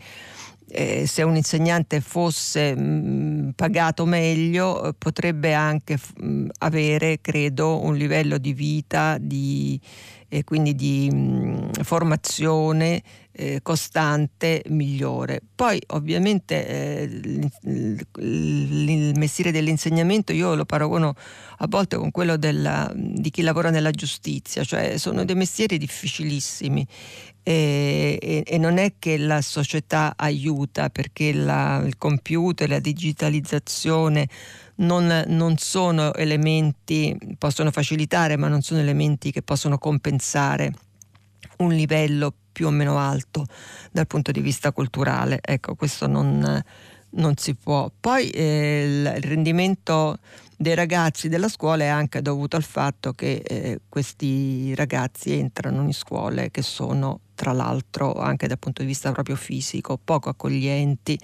eh, se un insegnante fosse mh, mm, pagato meglio eh, potrebbe anche mh, mm, avere, credo, un livello di vita e quindi di mh, mm, formazione eh, costante migliore. Poi ovviamente eh, il, il, mestiere dell'insegnamento io lo paragono a volte con quello della, di chi lavora nella giustizia, cioè sono dei mestieri difficilissimi e, e, e, non è che la società aiuta perché la, il computer, la digitalizzazione non, non, sono elementi, possono facilitare ma non sono elementi che possono compensare un livello più o meno alto dal punto di vista culturale. Ecco, questo non, non si può. Poi eh, il rendimento dei ragazzi della scuola è anche dovuto al fatto che eh, questi ragazzi entrano in scuole che sono tra l'altro anche dal punto di vista proprio fisico poco accoglienti,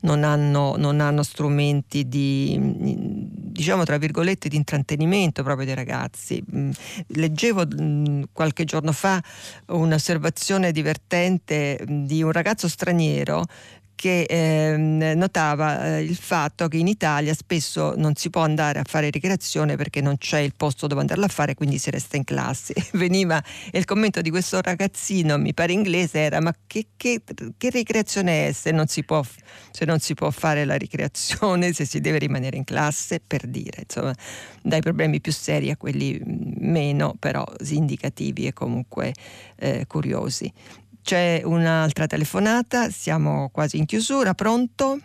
non hanno, non hanno strumenti di diciamo tra virgolette di intrattenimento proprio dei ragazzi. Mm, leggevo mm, qualche giorno fa un'osservazione divertente di un ragazzo straniero che eh, notava eh, il fatto che in Italia spesso non si può andare a fare ricreazione perché non c'è il posto dove andarla a fare, quindi si resta in classe. Veniva, il commento di questo ragazzino, mi pare inglese, era ma che, che, che ricreazione è se non, può, se non, si può, fare la ricreazione, se si deve rimanere in classe, per dire, insomma, dai problemi più seri a quelli meno, però indicativi e comunque eh, curiosi. C'è un'altra telefonata, siamo quasi in chiusura, pronto?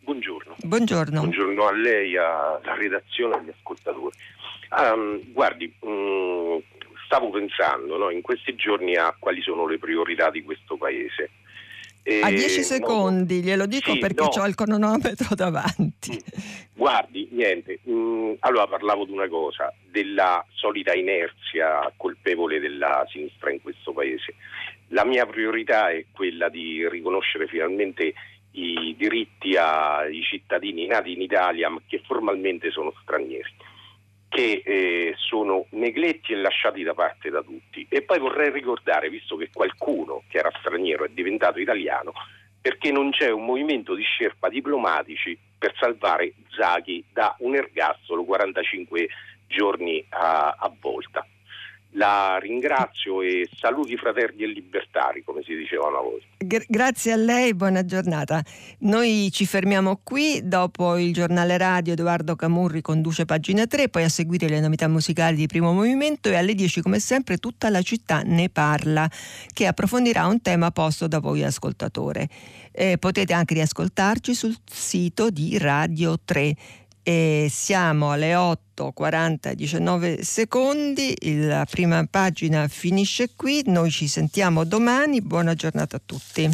Buongiorno. Buongiorno. Buongiorno a lei, alla redazione agli ascoltatori. Um, guardi, um, stavo pensando no, in questi giorni a quali sono le priorità di questo paese. E a 10 secondi, no, glielo dico sì, perché no. ho il cronometro davanti. Mm. Guardi, niente, mm, allora parlavo di una cosa, della solita inerzia colpevole della sinistra in questo paese. La mia priorità è quella di riconoscere finalmente i diritti ai cittadini nati in Italia ma che formalmente sono stranieri, che eh, sono negletti e lasciati da parte da tutti. E poi vorrei ricordare, visto che qualcuno che era straniero è diventato italiano, perché non c'è un movimento di scerpa diplomatici per salvare Zaghi da un ergastolo 45 giorni a, a volta la ringrazio e saluti fraterni e libertari, come si diceva una volta. grazie a lei, buona giornata. Noi ci fermiamo qui, dopo il giornale radio Edoardo Camurri conduce pagina 3, poi a seguire le novità musicali di primo movimento e alle 10 come sempre tutta la città ne parla, che approfondirà un tema posto da voi ascoltatore. Eh, potete anche riascoltarci sul sito di Radio 3 e siamo alle 8.40 19 secondi, la prima pagina finisce qui, noi ci sentiamo domani, buona giornata a tutti.